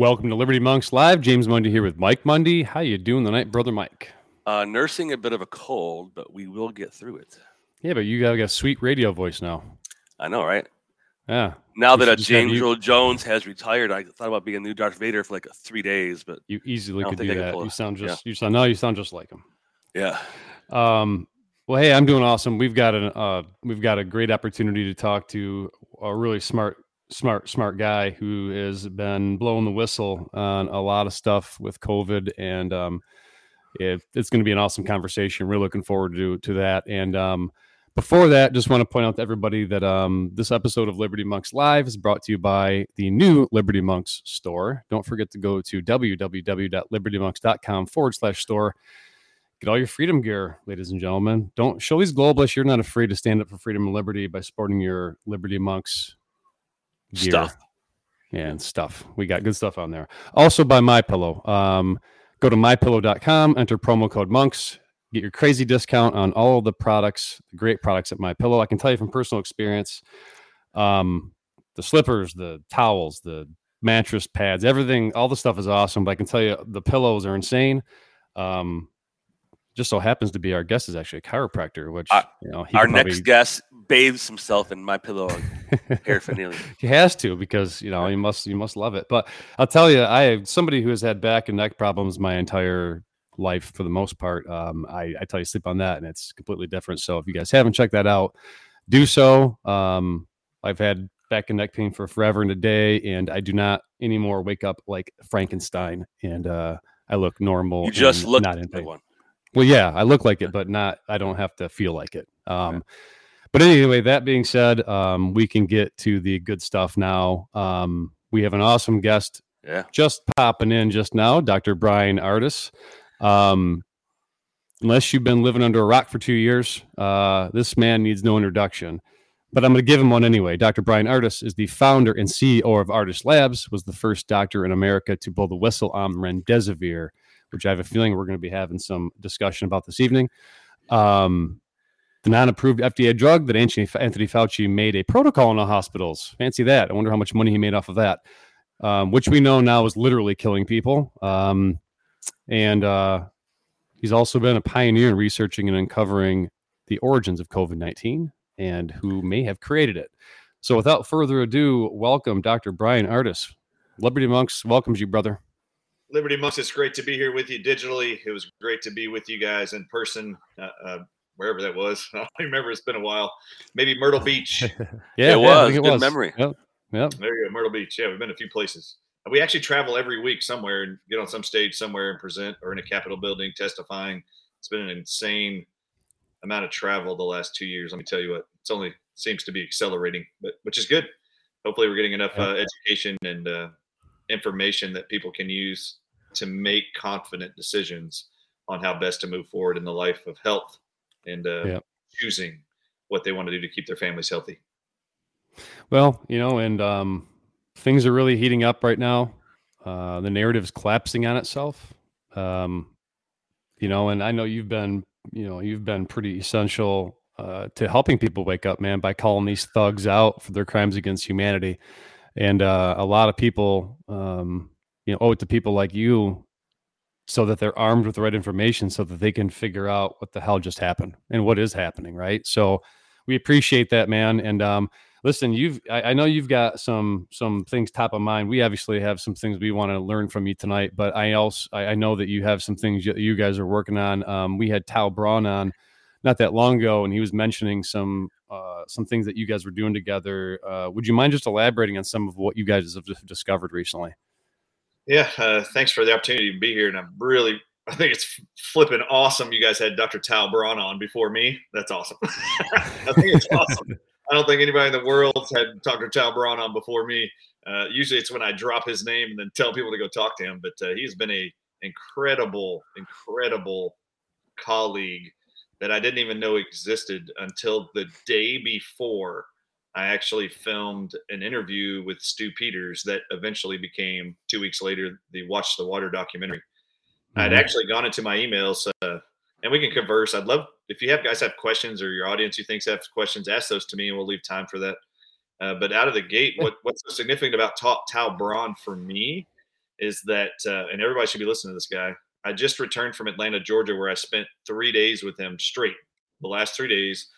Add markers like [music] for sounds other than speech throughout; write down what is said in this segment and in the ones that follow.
Welcome to Liberty Monks Live. James Mundy here with Mike Mundy. How you doing tonight, brother Mike? Uh, nursing a bit of a cold, but we will get through it. Yeah, but you got a sweet radio voice now. I know, right? Yeah. Now We that uh, should just have James Earl Jones has retired, I thought about being a new Darth Vader for like three days, but You easily could do could that. pull You sound Yeah. just you sound no, you sound just like him. yeah, Um, well, hey, I'm doing awesome. We've got an uh, we've got a great opportunity to talk to a really smart, smart, smart guy who has been blowing the whistle on a lot of stuff with COVID, and um, it, it's going to be an awesome conversation. We're looking forward to to that. And um, before that, just want to point out to everybody that um, this episode of Liberty Monks Live is brought to you by the new Liberty Monks store. Don't forget to go to www.libertymonks.com forward slash store get all your freedom gear, ladies and gentlemen. Don't show these globalists you're not afraid to stand up for freedom and liberty by sporting your Liberty Monks gear. Stuff. Yeah, and stuff. We got good stuff on there. Also by My Pillow. Um, go to mypillow.com, enter promo code monks, get your crazy discount on all the products, the great products at My Pillow. I can tell you from personal experience, um, the slippers, the towels, the mattress pads, everything, all the stuff is awesome. But I can tell you the pillows are insane. Um, just so happens to be our guest is actually a chiropractor, which Uh, you know he our could next guest bathes himself in my pillow [laughs] paraphernalia. he has to because you know you must you must love it. But I'll tell you, I have somebody who has had back and neck problems my entire life for the most part. Um, I, I tell you, sleep on that, and it's completely different. So if you guys haven't checked that out, do so. Um, I've had back and neck pain for forever and a day, and I do not anymore wake up like Frankenstein, and uh, I look normal. You just look not in pain. one. Well, yeah, I look like it, but not. I don't have to feel like it. Um, But anyway, that being said, um, we can get to the good stuff now. Um, we have an awesome guest Yeah, just popping in just now, Dr. Bryan Ardis. Um, unless you've been living under a rock for two years, uh, this man needs no introduction. But I'm going to give him one anyway. Dr. Bryan Ardis is the founder and CEO of Ardis Labs. Was the first doctor in America to blow the whistle on remdesivir, which I have a feeling we're going to be having some discussion about this evening. Um, the non-approved FDA drug that Anthony Anthony Fauci made a protocol in the hospitals. Fancy that! I wonder how much money he made off of that um, which we know now is literally killing people. Um, and uh, he's also been a pioneer in researching and uncovering the origins of COVID 19 and who may have created it. So, without further ado, welcome Dr. Bryan Ardis. Liberty Monks welcomes you, brother. Liberty Monks, it's great to be here with you digitally. It was great to be with you guys in person, uh, uh, wherever that was. [laughs] I don't remember. It's been a while. Maybe Myrtle Beach. [laughs] Yeah, It I was. think Good memory. Yep. Yep. there you go, Myrtle Beach. Yeah, we've been a few places. We actually travel every week somewhere and get on some stage somewhere and present or in a Capitol building testifying. It's been an insane amount of travel the last two years. Let me tell you what, it's only seems to be accelerating, but which is good. Hopefully, we're getting enough uh, education and uh, information that people can use to make confident decisions on how best to move forward in the life of health and uh, Yep. choosing what they want to do to keep their families healthy. Well, you know, and um, things are really heating up right now. Uh, the narrative is collapsing on itself. Um, you know, and I know you've been, you know, you've been pretty essential uh, to helping people wake up, man, by calling these thugs out for their crimes against humanity. And uh, a lot of people, um, you know, owe it to people like you so that they're armed with the right information so that they can figure out what the hell just happened and what is happening. Right. So we appreciate that, man. And, um, listen you've I, I know you've got some some things top of mind we obviously have some things we want to learn from you tonight but i also i, I know that you have some things that you guys are working on um, we had Tau Braun on not that long ago and he was mentioning some uh, some things that you guys were doing together uh, would you mind just elaborating on some of what you guys have discovered recently Yeah, uh, thanks for the opportunity to be here. And I'm really, I think it's flipping awesome. You guys had Dr. Tau Braun on before me. That's awesome. [laughs] I think it's awesome. I don't think anybody in the world had Dr. Tau Braun on before me. Uh, usually it's when I drop his name and then tell people to go talk to him. But uh, he's been a incredible, incredible colleague that I didn't even know existed until the day before I actually filmed an interview with Stu Peters that eventually became two weeks later the Watch the Water documentary. I'd Mhm. actually gone into my emails, uh, and we can converse. I'd love if you have guys have questions or your audience you thinks have questions, ask those to me, and we'll leave time for that. Uh, but out of the gate, what, what's so significant about Ta- Tau Braun for me is that, uh, and everybody should be listening to this guy. I just returned from Atlanta, Georgia, where I spent three days with him straight. The last three days,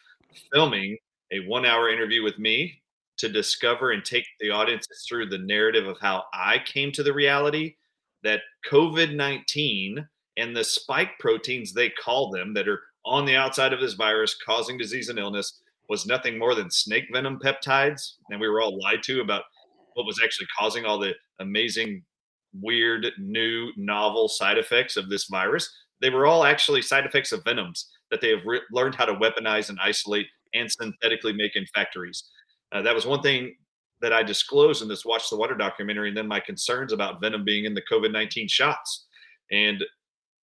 filming a one-hour interview with me to discover and take the audiences through the narrative of how I came to the reality that COVID 19 and the spike proteins, they call them, that are on the outside of this virus causing disease and illness, was nothing more than snake venom peptides. And we were all lied to about what was actually causing all the amazing, weird, new, novel side effects of this virus. They were all actually side effects of venoms that they have re- learned how to weaponize and isolate and synthetically make in factories. Uh, that was one thing that I disclosed in this Watch the Water documentary, and then my concerns about venom being in the COVID 19 shots. And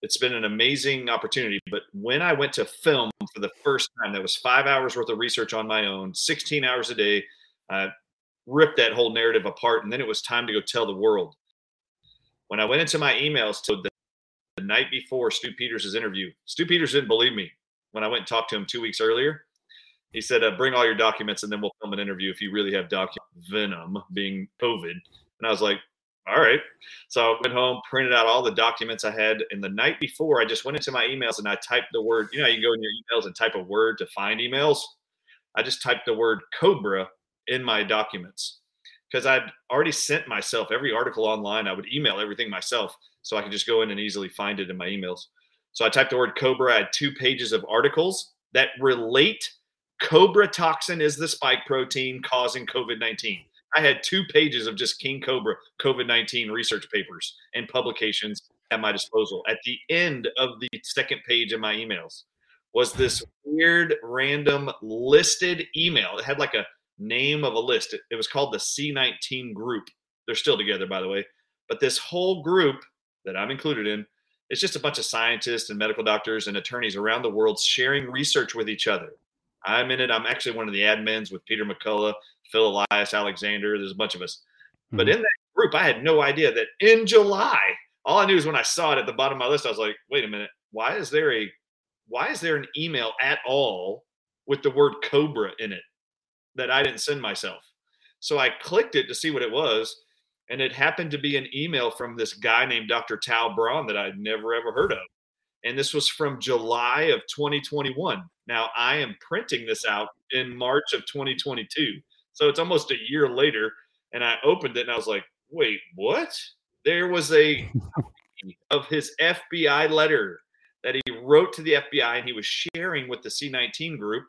it's been an amazing opportunity. But when I went to film for the first time, that was five hours worth of research on my own, 16 hours a day. I ripped that whole narrative apart, and then it was time to go tell the world. When I went into my emails to the, the night before Stu Peters' interview, Stu Peters didn't believe me when I went and talked to him two weeks earlier. He said, uh, "Bring all your documents, and then we'll film an interview if you really have document venom being COVID." And I was like, "All right." So I went home, printed out all the documents I had, and the night before, I just went into my emails and I typed the word. You know, you can go in your emails and type a word to find emails. I just typed the word Cobra in my documents because I'd already sent myself every article online. I would email everything myself, so I could just go in and easily find it in my emails. So I typed the word Cobra. I had two pages of articles that relate Cobra toxin is the spike protein causing COVID 19. I had two pages of just King Cobra COVID 19 research papers and publications at my disposal. At the end of the second page of my emails was this weird, random listed email. It had like a name of a list. It, it was called the C19 group. They're still together, by the way. But this whole group that I'm included in, it's just a bunch of scientists and medical doctors and attorneys around the world sharing research with each other I'm in it. I'm actually one of the admins with Peter McCullough, Phil Elias, Alexander. There's a bunch of us. Mm-hmm. But in that group, I had no idea that in July, all I knew is when I saw it at the bottom of my list, I was like, wait a minute, why is there a why is there an email at all with the word Cobra in it that I didn't send myself? So I clicked it to see what it was, and it happened to be an email from this guy named Dr. Tau Braun that I'd never ever heard of and this was from July of 2021. Now I am printing this out in March of 2022. So it's almost a year later and I opened it and I was like, "Wait, what?" There was a [laughs] of his FBI letter that he wrote to the FBI and he was sharing with the C19 group.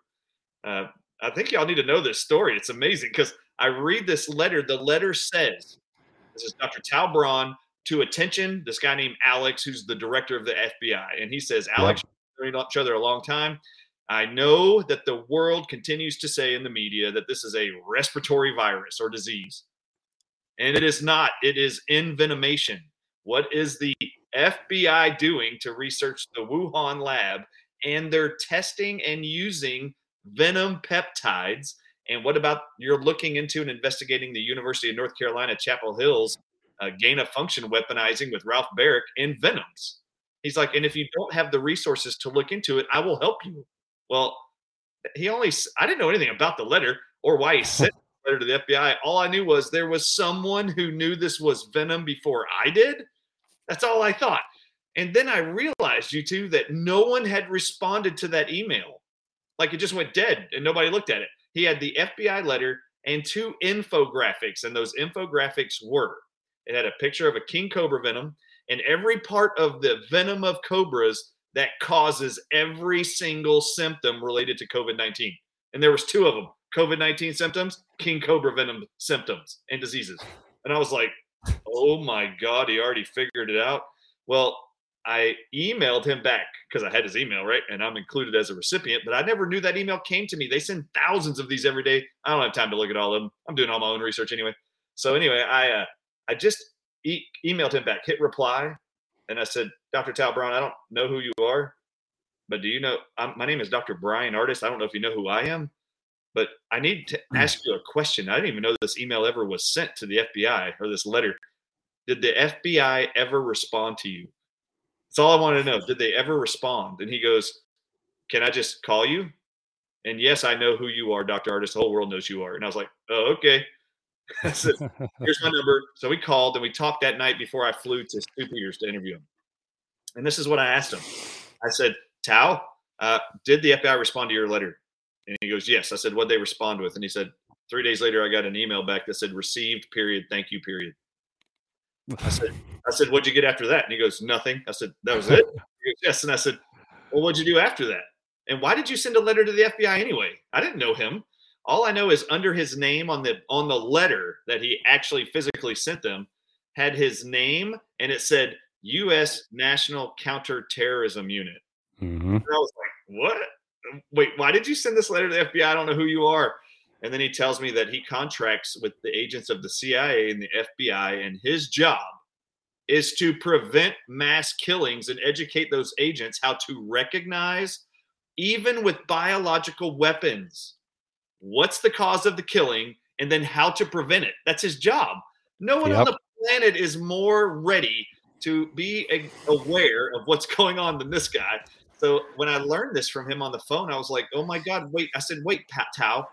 Uh, I think y'all need to know this story. It's amazing because I read this letter. The letter says, "This is Dr. Tau Braun to attention this guy named Alex, who's the director of the FBI. And he says, Alex, yep. known each other a long time. I know that the world continues to say in the media that this is a respiratory virus or disease. And it is not, it is envenomation. What is the FBI doing to research the Wuhan lab? And they're testing and using venom peptides. And what about you're looking into and investigating the University of North Carolina, Chapel Hill's uh, gain of function weaponizing with Ralph Baric in Venoms. He's like, and if you don't have the resources to look into it, I will help you. Well, he only, I didn't know anything about the letter or why he sent [laughs] the letter to the FBI. All I knew was there was someone who knew this was Venom before I did. That's all I thought. And then I realized, you two, that no one had responded to that email. Like it just went dead and nobody looked at it. He had the FBI letter and two infographics, and those infographics were it had a picture of a king cobra venom and every part of the venom of cobras that causes every single symptom related to COVID-19. And there was two of them, COVID-19 symptoms, king cobra venom symptoms and diseases. And I was like, "Oh my god, he already figured it out." Well, I emailed him back because I had his email, right? And I'm included as a recipient, but I never knew that email came to me. They send thousands of these every day. I don't have time to look at all of them. I'm doing all my own research anyway. So anyway, I uh, I just e- emailed him back, hit reply, and I said, Dr. Tau Braun, I don't know who you are, but do you know? I'm, my name is Dr. Bryan Ardis. I don't know if you know who I am, but I need to hmm. ask you a question. I didn't even know this email ever was sent to the FBI or this letter. Did the FBI ever respond to you? That's all I wanted to know. Did they ever respond? And he goes, Can I just call you? And yes, I know who you are, Dr. Ardis. The whole world knows you are. And I was like, Oh, okay. [laughs] I said, here's my number. So we called and we talked that night before I flew to St. Peter's to interview him. And this is what I asked him. I said, Tau, uh, did the FBI respond to your letter? And he goes, yes. I said, what they respond with? And he said, three days later, I got an email back that said received period. Thank you period. I [laughs] said, I said, what'd you get after that? And he goes, nothing. I said, that was it. Goes, yes. And I said, well, what'd you do after that? And why did you send a letter to the FBI anyway? I didn't know him. All I know is under his name on the on the letter that he actually physically sent them had his name and it said U.S. National Counterterrorism Unit. Mm-hmm. I was like, what? Wait, why did you send this letter to the FBI? I don't know who you are. And then he tells me that he contracts with the agents of the CIA and the FBI, and his job is to prevent mass killings and educate those agents how to recognize, even with biological weapons, what's the cause of the killing and then how to prevent it. That's his job. No one yep. on the planet is more ready to be aware of what's [laughs] going on than this guy. So when I learned this from him on the phone, I was like, "Oh my god, wait!" I said, "Wait, Pat Tau,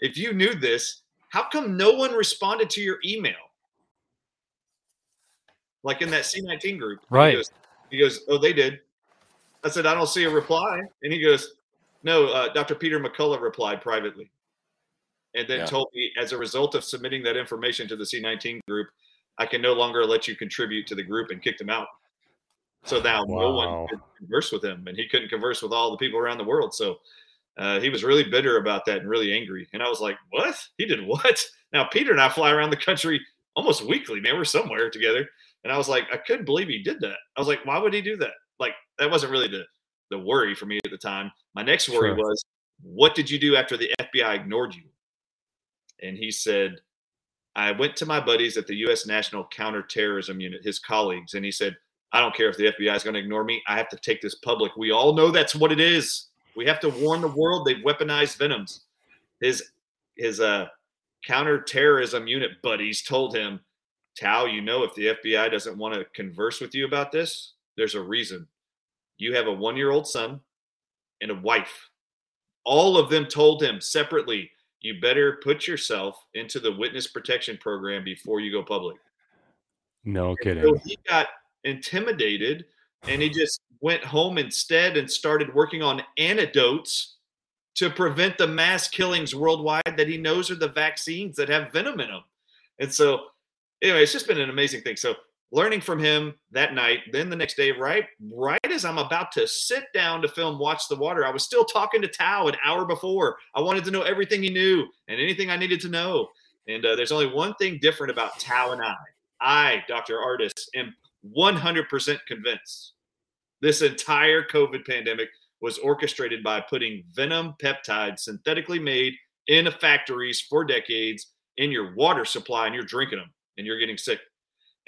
if you knew this, how come no one responded to your email?" Like in that C19 group, right? He goes, he goes, "Oh, they did." I said, "I don't see a reply," and he goes, "No, uh, Dr. Peter McCullough replied privately." and then yeah. told me as a result of submitting that information to the C19 group, I can no longer let you contribute to the group and kicked him out. So now wow. no one could converse with him, and he couldn't converse with all the people around the world. So uh, he was really bitter about that and really angry. And I was like, "What? He did what?" [laughs] Now Peter and I fly around the country almost weekly. Man, we're somewhere together. And I was like, I couldn't believe he did that. I was like, why would he do that? Like that wasn't really the the worry for me at the time. My next worry sure. was, what did you do after the FBI ignored you? And he said, I went to my buddies at the U.S. National Counterterrorism Unit, his colleagues, and he said, I don't care if the FBI is going to ignore me. I have to take this public. We all know that's what it is. We have to warn the world they've weaponized venoms. His his uh, counterterrorism unit buddies told him, Tau, you know, if the FBI doesn't want to converse with you about this, there's a reason. You have a one year old son and a wife. All of them told him separately, you better put yourself into the witness protection program before you go public. No kidding. So he got intimidated and he just went home instead and started working on antidotes to prevent the mass killings worldwide that he knows are the vaccines that have venom in them. And so, anyway, it's just been an amazing thing. So, learning from him that night. Then the next day, right, right as I'm about to sit down to film Watch the Water, I was still talking to Tau an hour before. I wanted to know everything he knew and anything I needed to know. And uh, there's only one thing different about Tau and I. I, Dr. Ardis, am 100% convinced this entire COVID pandemic was orchestrated by putting venom peptides synthetically made in factories for decades in your water supply and you're drinking them and you're getting sick.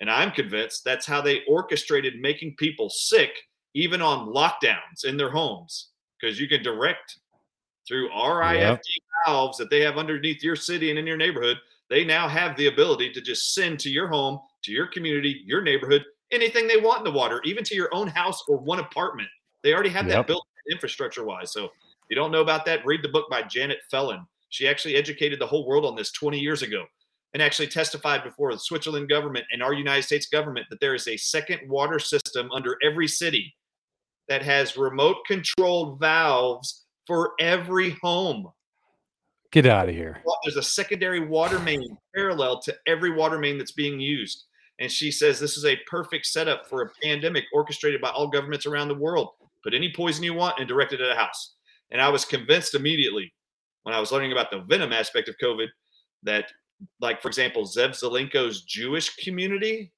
And I'm convinced that's how they orchestrated making people sick, even on lockdowns in their homes, because you can direct through RFID yep. valves that they have underneath your city and in your neighborhood. They now have the ability to just send to your home, to your community, your neighborhood, anything they want in the water, even to your own house or one apartment. They already have yep. that built infrastructure wise. So if you don't know about that, read the book by Janet Phelan. She actually educated the whole world on this 20 years ago and actually testified before the Switzerland government and our United States government that there is a second water system under every city that has remote controlled valves for every home. Get out of here. There's a secondary water main parallel to every water main that's being used. And she says this is a perfect setup for a pandemic orchestrated by all governments around the world. Put any poison you want and direct it at a house. And I was convinced immediately when I was learning about the venom aspect of COVID that like for example, Zev Zelenko's Jewish community.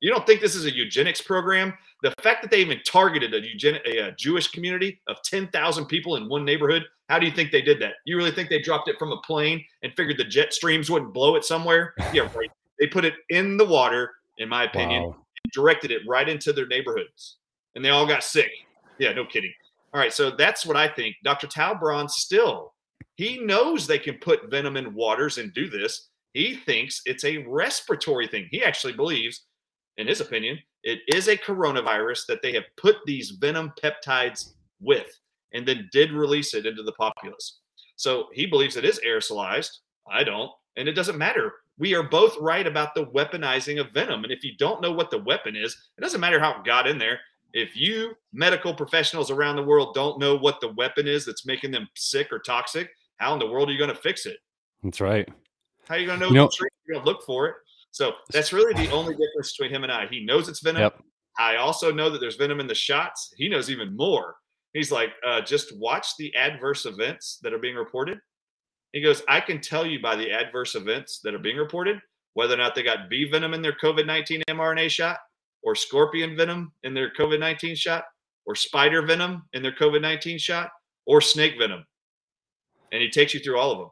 You don't think this is a eugenics program? The fact that they even targeted a, eugen- a, a Jewish community of 10,000 people in one neighborhood, how do you think they did that? You really think they dropped it from a plane and figured the jet streams wouldn't blow it somewhere? [laughs] Yeah, right. They put it in the water, in my opinion, wow. directed it right into their neighborhoods. And they all got sick. Yeah, no kidding. All right, so that's what I think. Dr. Tau Braun still he knows they can put venom in waters and do this. He thinks it's a respiratory thing. He actually believes, in his opinion, it is a coronavirus that they have put these venom peptides with and then did release it into the populace. So he believes it is aerosolized. I don't. And it doesn't matter we are both right about the weaponizing of venom. And if you don't know what the weapon is, it doesn't matter how it got in there. If you medical professionals around the world don't know what the weapon is that's making them sick or toxic, how in the world are you going to fix it? That's right. How are you going to know, you know You're going to look for it. So that's really the only difference between him and I. He knows it's venom. Yep. I also know that there's venom in the shots. He knows even more. He's like, uh, just watch the adverse events that are being reported. He goes, I can tell you by the adverse events that are being reported whether or not they got bee venom in their COVID 19 mRNA shot, or scorpion venom in their COVID 19 shot, or spider venom in their COVID 19 shot, or snake venom. And he takes you through all of them.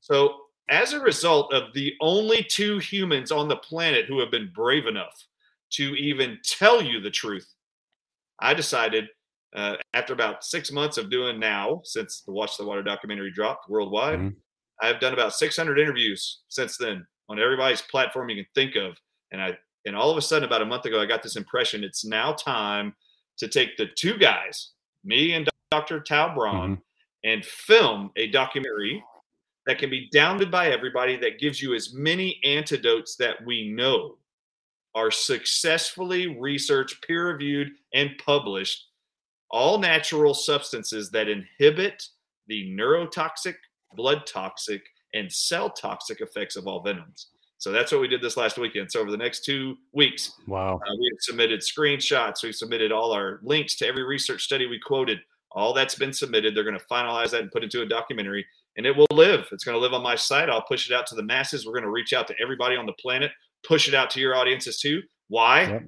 So as a result of the only two humans on the planet who have been brave enough to even tell you the truth, I decided uh, after about six months of doing now, since the Watch the Water documentary dropped worldwide, mm-hmm. I've done about 600 interviews since then on everybody's platform you can think of. And I, and all of a sudden, about a month ago, I got this impression it's now time to take the two guys, me and Dr. Tau Braun, mm-hmm. And film a documentary that can be downloaded by everybody that gives you as many antidotes that we know are successfully researched, peer reviewed, and published. All natural substances that inhibit the neurotoxic, blood toxic, and cell toxic effects of all venoms. So that's what we did this last weekend. So over the next two weeks, wow, uh, we submitted screenshots. We submitted all our links to every research study we quoted. All that's been submitted. They're going to finalize that and put into a documentary and it will live. It's going to live on my site. I'll push it out to the masses. We're going to reach out to everybody on the planet, push it out to your audiences too. Why? Yep.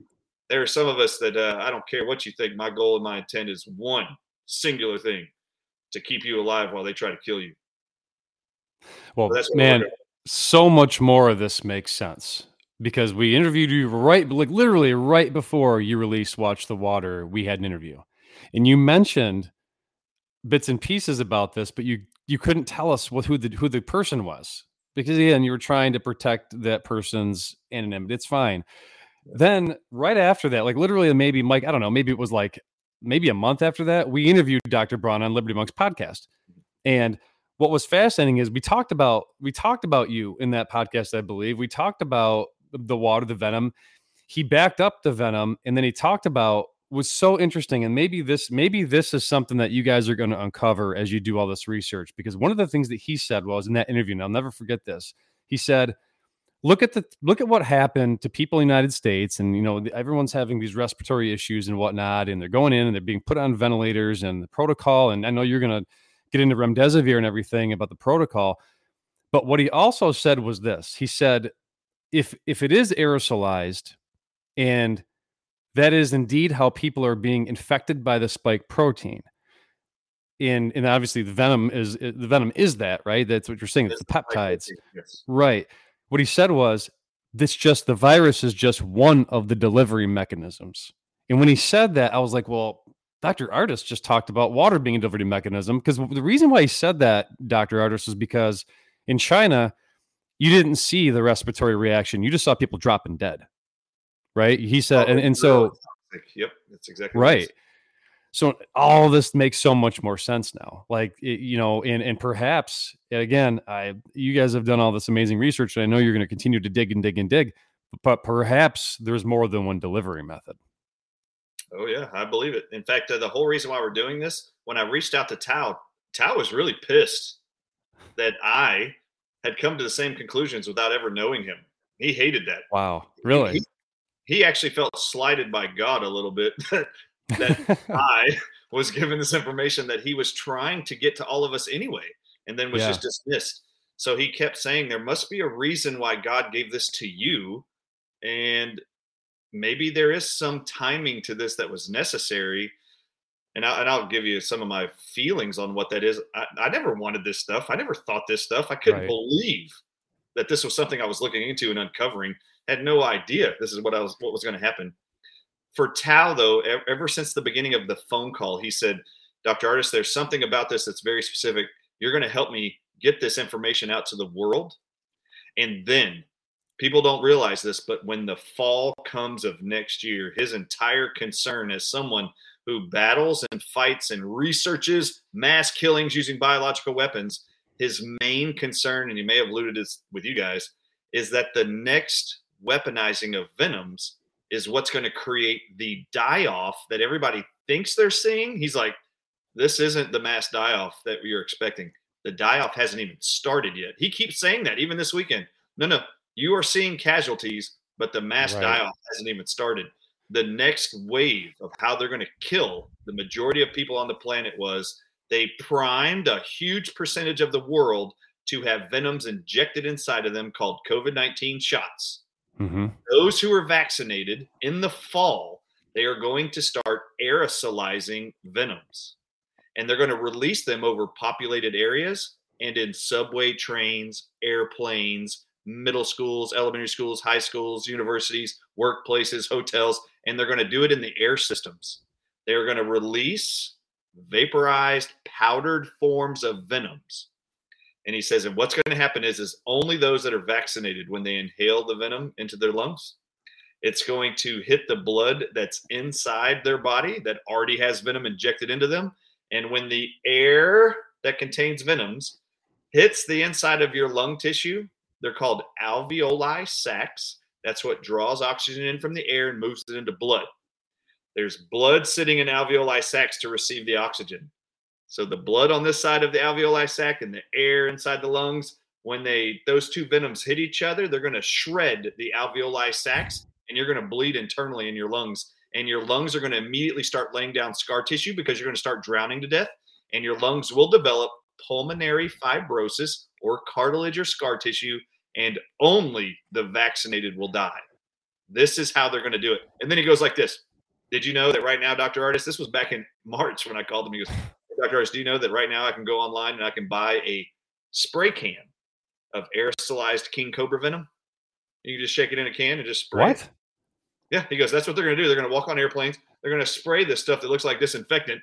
There are some of us that uh, I don't care what you think. My goal and my intent is one singular thing to keep you alive while they try to kill you. Well, so man, so much more of this makes sense because we interviewed you right, like literally right before you released Watch the Water. We had an interview, and you mentioned bits and pieces about this, but you you couldn't tell us what who the who the person was because again you were trying to protect that person's anonymity. It's fine. Then right after that, like literally maybe Mike, I don't know, maybe it was like maybe a month after that, we interviewed Dr. Braun on Liberty Monks podcast. And what was fascinating is we talked about we talked about you in that podcast, I believe. We talked about the water, the venom. He backed up the venom, and then he talked about was so interesting and maybe this maybe this is something that you guys are going to uncover as you do all this research because one of the things that he said was in that interview and I'll never forget this he said look at the look at what happened to people in the United States and you know everyone's having these respiratory issues and whatnot and they're going in and they're being put on ventilators and the protocol and I know you're going to get into remdesivir and everything about the protocol but what he also said was this he said if if it is aerosolized and that is indeed how people are being infected by the spike protein. In and obviously the venom is the venom is that right? That's what you're saying. It's the peptides, yes. right? What he said was this just the virus is just one of the delivery mechanisms. And when he said that, I was like, well, Dr. Ardis just talked about water being a delivery mechanism because the reason why he said that, Dr. Ardis, is because in China, you didn't see the respiratory reaction. You just saw people dropping dead right? He said, oh, and, and so, yep, that's exactly right. So all this makes so much more sense now. Like it, you know, and and perhaps again, I you guys have done all this amazing research, and I know you're going to continue to dig and dig and dig, but perhaps there's more than one delivery method. Oh yeah, I believe it. In fact, uh, the whole reason why we're doing this, when I reached out to Tau, Tau was really pissed that I had come to the same conclusions without ever knowing him. He hated that. Wow, really? He, he actually felt slighted by God a little bit [laughs] that, [laughs] I was given this information that he was trying to get to all of us anyway, and then was yeah. just dismissed. So he kept saying there must be a reason why God gave this to you, and maybe there is some timing to this that was necessary. And, I, and I'll give you some of my feelings on what that is. I, I never wanted this stuff. I never thought this stuff. I couldn't right. believe that this was something I was looking into and uncovering had no idea this is what I was what was going to happen. For Tau, though, ever since the beginning of the phone call, he said, "Dr. Ardis, there's something about this that's very specific. You're going to help me get this information out to the world, and then." People don't realize this, but when the fall comes of next year, his entire concern as someone who battles and fights and researches mass killings using biological weapons, his main concern, and he may have alluded this with you guys, is that the next weaponizing of venoms is what's going to create the die off that everybody thinks they're seeing. He's like, this isn't the mass die off that you're expecting. The die off hasn't even started yet. He keeps saying that even this weekend. No, no, you are seeing casualties, but the mass Right. die off hasn't even started. The next wave of how they're going to kill the majority of people on the planet was they primed a huge percentage of the world to have venoms injected inside of them called COVID 19 shots hmm those who are vaccinated in the fall, they are going to start aerosolizing venoms. And they're going to release them over populated areas and in subway trains, airplanes, middle schools, elementary schools, high schools, universities, workplaces, hotels, and they're going to do it in the air systems. They're going to release vaporized, powdered forms of venoms. And he says, and what's going to happen is, is only those that are vaccinated, when they inhale the venom into their lungs, it's going to hit the blood that's inside their body that already has venom injected into them. And when the air that contains venoms hits the inside of your lung tissue, they're called alveoli sacs. That's what draws oxygen in from the air and moves it into blood. There's blood sitting in alveoli sacs to receive the oxygen. So the blood on this side of the alveoli sac and the air inside the lungs, when they those two venoms hit each other, they're going to shred the alveoli sacs, and you're going to bleed internally in your lungs. And your lungs are going to immediately start laying down scar tissue because you're going to start drowning to death, and your lungs will develop pulmonary fibrosis or cartilage or scar tissue, and only the vaccinated will die. This is how they're going to do it. And then he goes like this. Did you know that right now, Dr. Ardis, this was back in March when I called him. He goes, Dr. Ardis, do you know that right now I can go online and I can buy a spray can of aerosolized king cobra venom? You can just shake it in a can and just spray. it. What? Yeah, he goes, that's what they're going to do. They're going to walk on airplanes. They're going to spray this stuff that looks like disinfectant,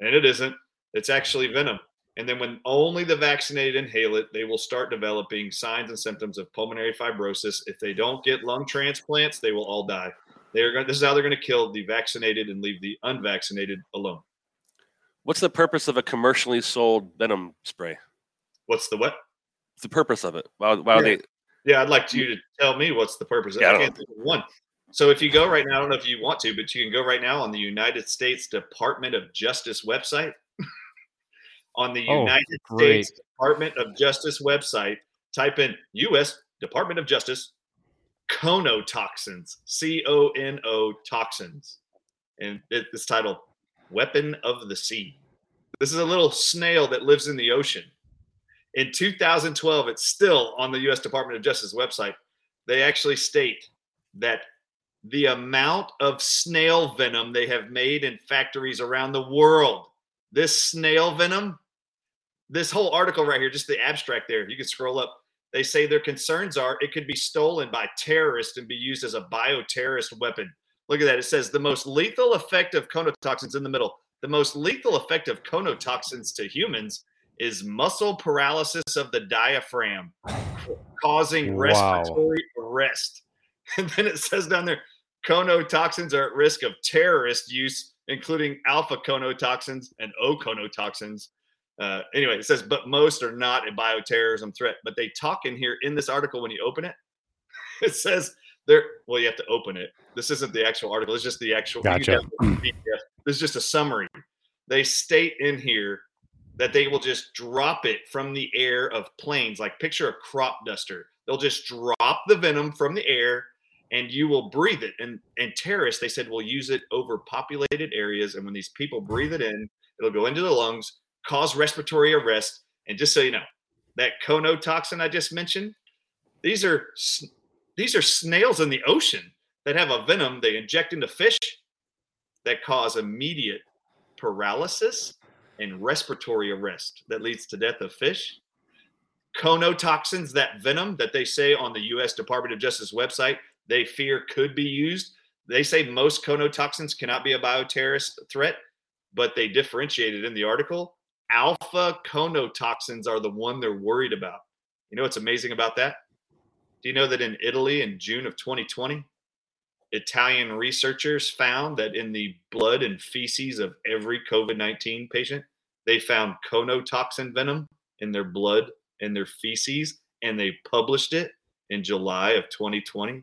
and it isn't. It's actually venom. And then when only the vaccinated inhale it, they will start developing signs and symptoms of pulmonary fibrosis. If they don't get lung transplants, they will all die. They're going. This is how they're going to kill the vaccinated and leave the unvaccinated alone. What's the purpose of a commercially sold venom spray? What's the what? What's the purpose of it? Why, why would Yeah. they? Yeah, I'd like you to tell me what's the purpose. Yeah, I I can't think of one. So if you go right now, I don't know if you want to, but you can go right now on the United States Department of Justice website. [laughs] on the Oh, United great. States Department of Justice website, type in U.S. Department of Justice conotoxins, C O N O toxins, and it, it's titled "Weapon of the Sea." This is a little snail that lives in the ocean. In 2012, it's still on the U.S. Department of Justice website. They actually state that the amount of snail venom they have made in factories around the world, this snail venom, this whole article right here, just the abstract there, you can scroll up. They say their concerns are it could be stolen by terrorists and be used as a bioterrorist weapon. Look at that. It says the most lethal effect of conotoxins in the middle. The most lethal effect of conotoxins to humans is muscle paralysis of the diaphragm, causing Wow. respiratory arrest. [laughs] And then it says down there, conotoxins are at risk of terrorist use, including alpha conotoxins and O conotoxins. Uh, anyway, it says, but most are not a bioterrorism threat. But they talk in here in this article when you open it. [laughs] It says there. Well, you have to open it. This isn't the actual article. It's just the actual. Gotcha. PDF. This is just a summary. They state in here that they will just drop it from the air of planes. Like picture a crop duster. They'll just drop the venom from the air and you will breathe it. And and terrorists, they said, will use it over populated areas. And when these people breathe it in, it'll go into the lungs, cause respiratory arrest. And just so you know, that conotoxin I just mentioned, these are these are snails in the ocean that have a venom they inject into fish that cause immediate paralysis and respiratory arrest that leads to death of fish. Conotoxins, that venom that they say on the U.S. Department of Justice website, they fear could be used. They say most conotoxins cannot be a bioterrorist threat, but they differentiated in the article. Alpha conotoxins are the one they're worried about. You know what's amazing about that? Do you know that in Italy in June of 2020, Italian researchers found that in the blood and feces of every COVID 19 patient, they found conotoxin venom in their blood and their feces, and they published it in July of 2020.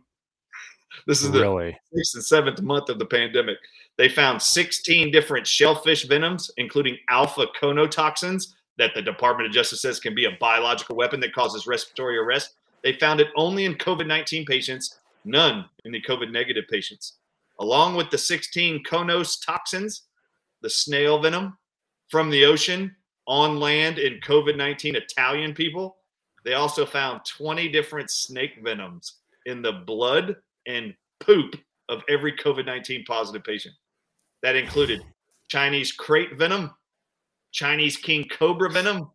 This is the Really? sixth and seventh month of the pandemic. They found 16 different shellfish venoms, including alpha conotoxins, that the Department of Justice says can be a biological weapon that causes respiratory arrest. They found it only in COVID 19 patients, none in the COVID negative patients. Along with the 16 conos toxins, the snail venom from the ocean on land in COVID 19 Italian people, they also found 20 different snake venoms in the blood and poop of every COVID 19 positive patient. That included Chinese krait venom, Chinese king cobra venom,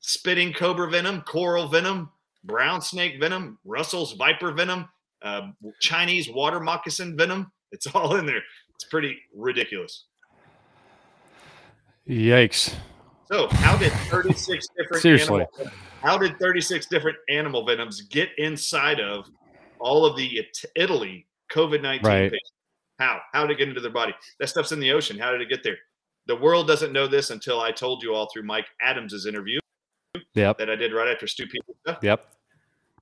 spitting cobra venom, coral venom, brown snake venom, Russell's viper venom, uh, Chinese water moccasin venom. [laughs] It's all in there. It's pretty ridiculous. Yikes. So, how did 36 different Seriously. animal, how did 36 different animal venoms get inside of all of the Italy COVID 19 Right. patients? How? How did it get into their body? That stuff's in the ocean. How did it get there? The world doesn't know this until I told you all through Mike Adams's interview Yep. that I did right after Stu Peters. Yep.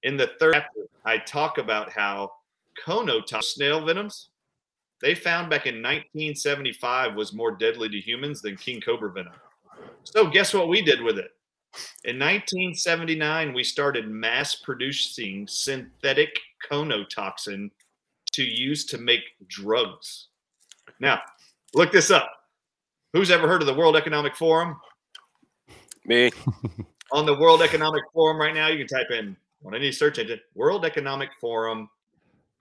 In the third chapter, I talk about how conotox snail venoms they found back in 1975 was more deadly to humans than king cobra venom. So guess what we did with it? In 1979, we started mass producing synthetic conotoxin to use to make drugs. Now, look this up. Who's ever heard of the World Economic Forum? Me. [laughs] on the World Economic Forum right now, you can type in on any search engine World Economic Forum,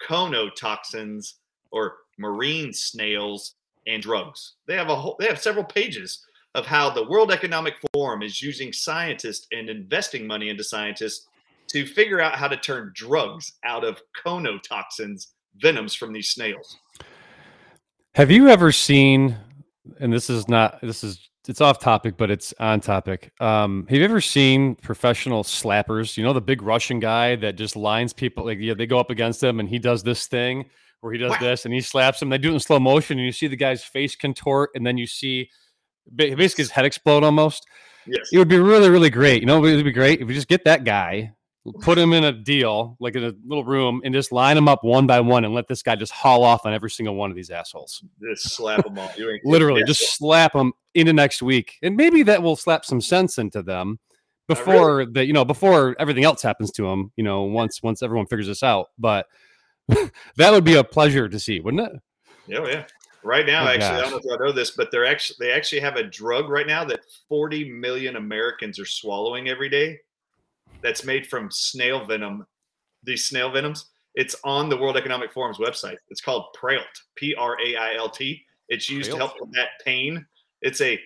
conotoxins, or marine snails and drugs. They have a whole, they have several pages of how the World Economic Forum is using scientists and investing money into scientists to figure out how to turn drugs out of conotoxins, venoms from these snails. Have you ever seen, and this is not, this is, it's off topic, but it's on topic. Um, have you ever seen professional slappers? You know, the big Russian guy that just lines people, like, yeah, they go up against him and he does this thing where he does Wow. this and he slaps him. They do it in slow motion and you see the guy's face contort and then you see basically his head explode almost. Yes. It would be really, really great. You know, it would be great if we just get that guy, put him in a deal, like in a little room, and just line them up one by one and let this guy just haul off on every single one of these assholes. Just slap them all. [laughs] Literally, Yeah. just slap them into next week, and maybe that will slap some sense into them Not really. before that. You know, before everything else happens to them. You know, once once everyone figures this out. But [laughs] that would be a pleasure to see, wouldn't it? Yeah, oh, yeah. Right now, Oh, actually, I don't know if y'all know this, but they're actually they actually have a drug right now that 40 million Americans are swallowing every day. That's made from snail venom. These snail venoms. It's on the World Economic Forum's website. It's called Prailt. P R A I L T. It's used to Prailt. help combat pain. It's a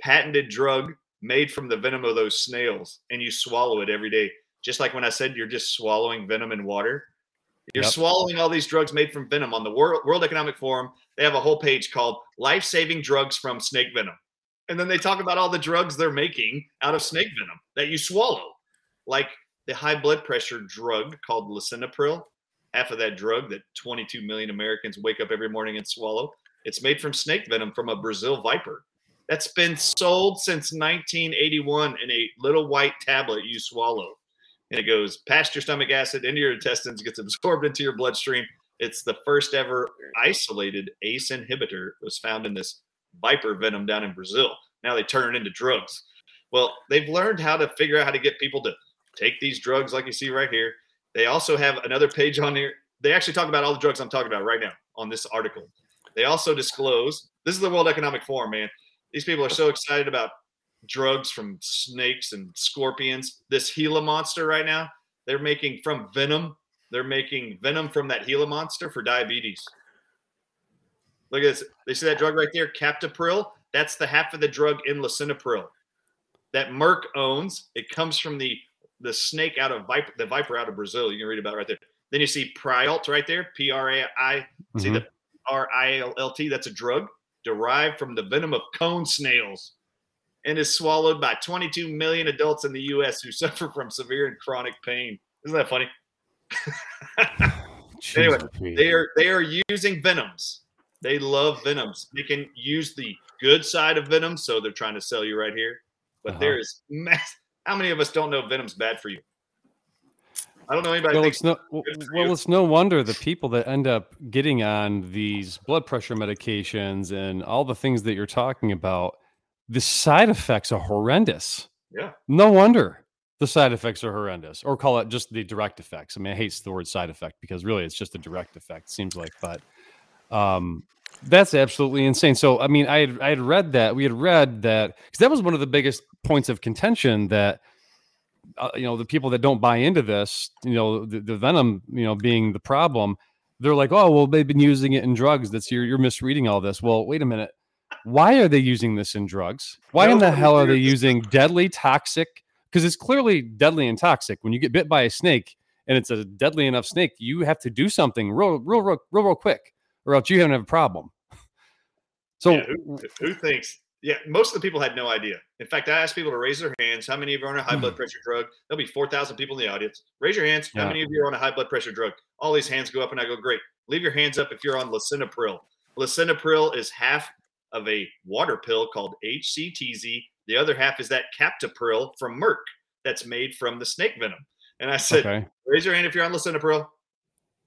patented drug made from the venom of those snails, and you swallow it every day. Just like when I said you're just swallowing venom and water. You're Yep. swallowing all these drugs made from venom on the World, World Economic Forum. They have a whole page called Life Saving Drugs from Snake Venom. And then they talk about all the drugs they're making out of snake venom that you swallow, like the high blood pressure drug called lisinopril. Half of that drug that 22 million Americans wake up every morning and swallow. It's made from snake venom from a Brazil viper. That's been sold since 1981 in a little white tablet you swallow and it goes past your stomach acid into your intestines, gets absorbed into your bloodstream. It's the first ever isolated ACE inhibitor was found in this viper venom down in Brazil. Now they turn it into drugs. Well, they've learned how to figure out how to get people to take these drugs, like you see right here. They also have another page on here. They actually talk about all the drugs I'm talking about right now on this article. They also disclose this is the World Economic Forum, man. These people are so excited about drugs from snakes and scorpions. This Gila monster right now, they're making from venom. They're making venom from that Gila monster for diabetes. Look at this. They see that drug right there, Captopril. That's the half of the drug in lisinopril that Merck owns. It comes from the the snake out of viper, the viper out of Brazil. You can read about it right there. Then you see Prialt right there, P R A I. See Mhm. the R I L L T. That's a drug derived from the venom of cone snails and is swallowed by 22 million adults in the U.S. who [laughs] suffer from severe and chronic pain. Isn't that funny? [laughs] Anyway, They are they are using venoms. They love venoms. They can use the good side of venom, so they're trying to sell you right here. But Uh-huh. there is mass. How many of us don't know venom's bad for you? I don't know anybody. Well, it's no well, well, it's no wonder the people that end up getting on these blood pressure medications and all the things that you're talking about, the side effects are horrendous. Yeah. No wonder the side effects are horrendous, or call it just the direct effects. I mean, I hate the word side effect because really it's just a direct effect. Seems like, but um, that's absolutely insane. So, I mean, I had, I had read that we had read that because that was one of the biggest points of contention that uh, you know the people that don't buy into this, you know, the, the venom, you know, being the problem. They're like, oh, well, they've been using it in drugs. That's you're you're misreading all this. Well, wait a minute. Why are they using this in drugs? Why in the hell are they using deadly toxic? Because it's clearly deadly and toxic. When you get bit by a snake and it's a deadly enough snake, you have to do something real, real, real, real, real quick, or else you haven't a problem. [laughs] So, Yeah, who, who thinks? Yeah, most of the people had no idea. In fact, I asked people to raise their hands. How many of you are on a high blood hmm. pressure drug? There'll be 4,000 people in the audience. Raise your hands. How Yeah. many of you are on a high blood pressure drug? All these hands go up, and I go, great. Leave your hands up if you're on lisinopril. Lisinopril is half of a water pill called HCTZ. The other half is that captopril from Merck that's made from the snake venom. And I said, okay, raise your hand if you're on lisinopril.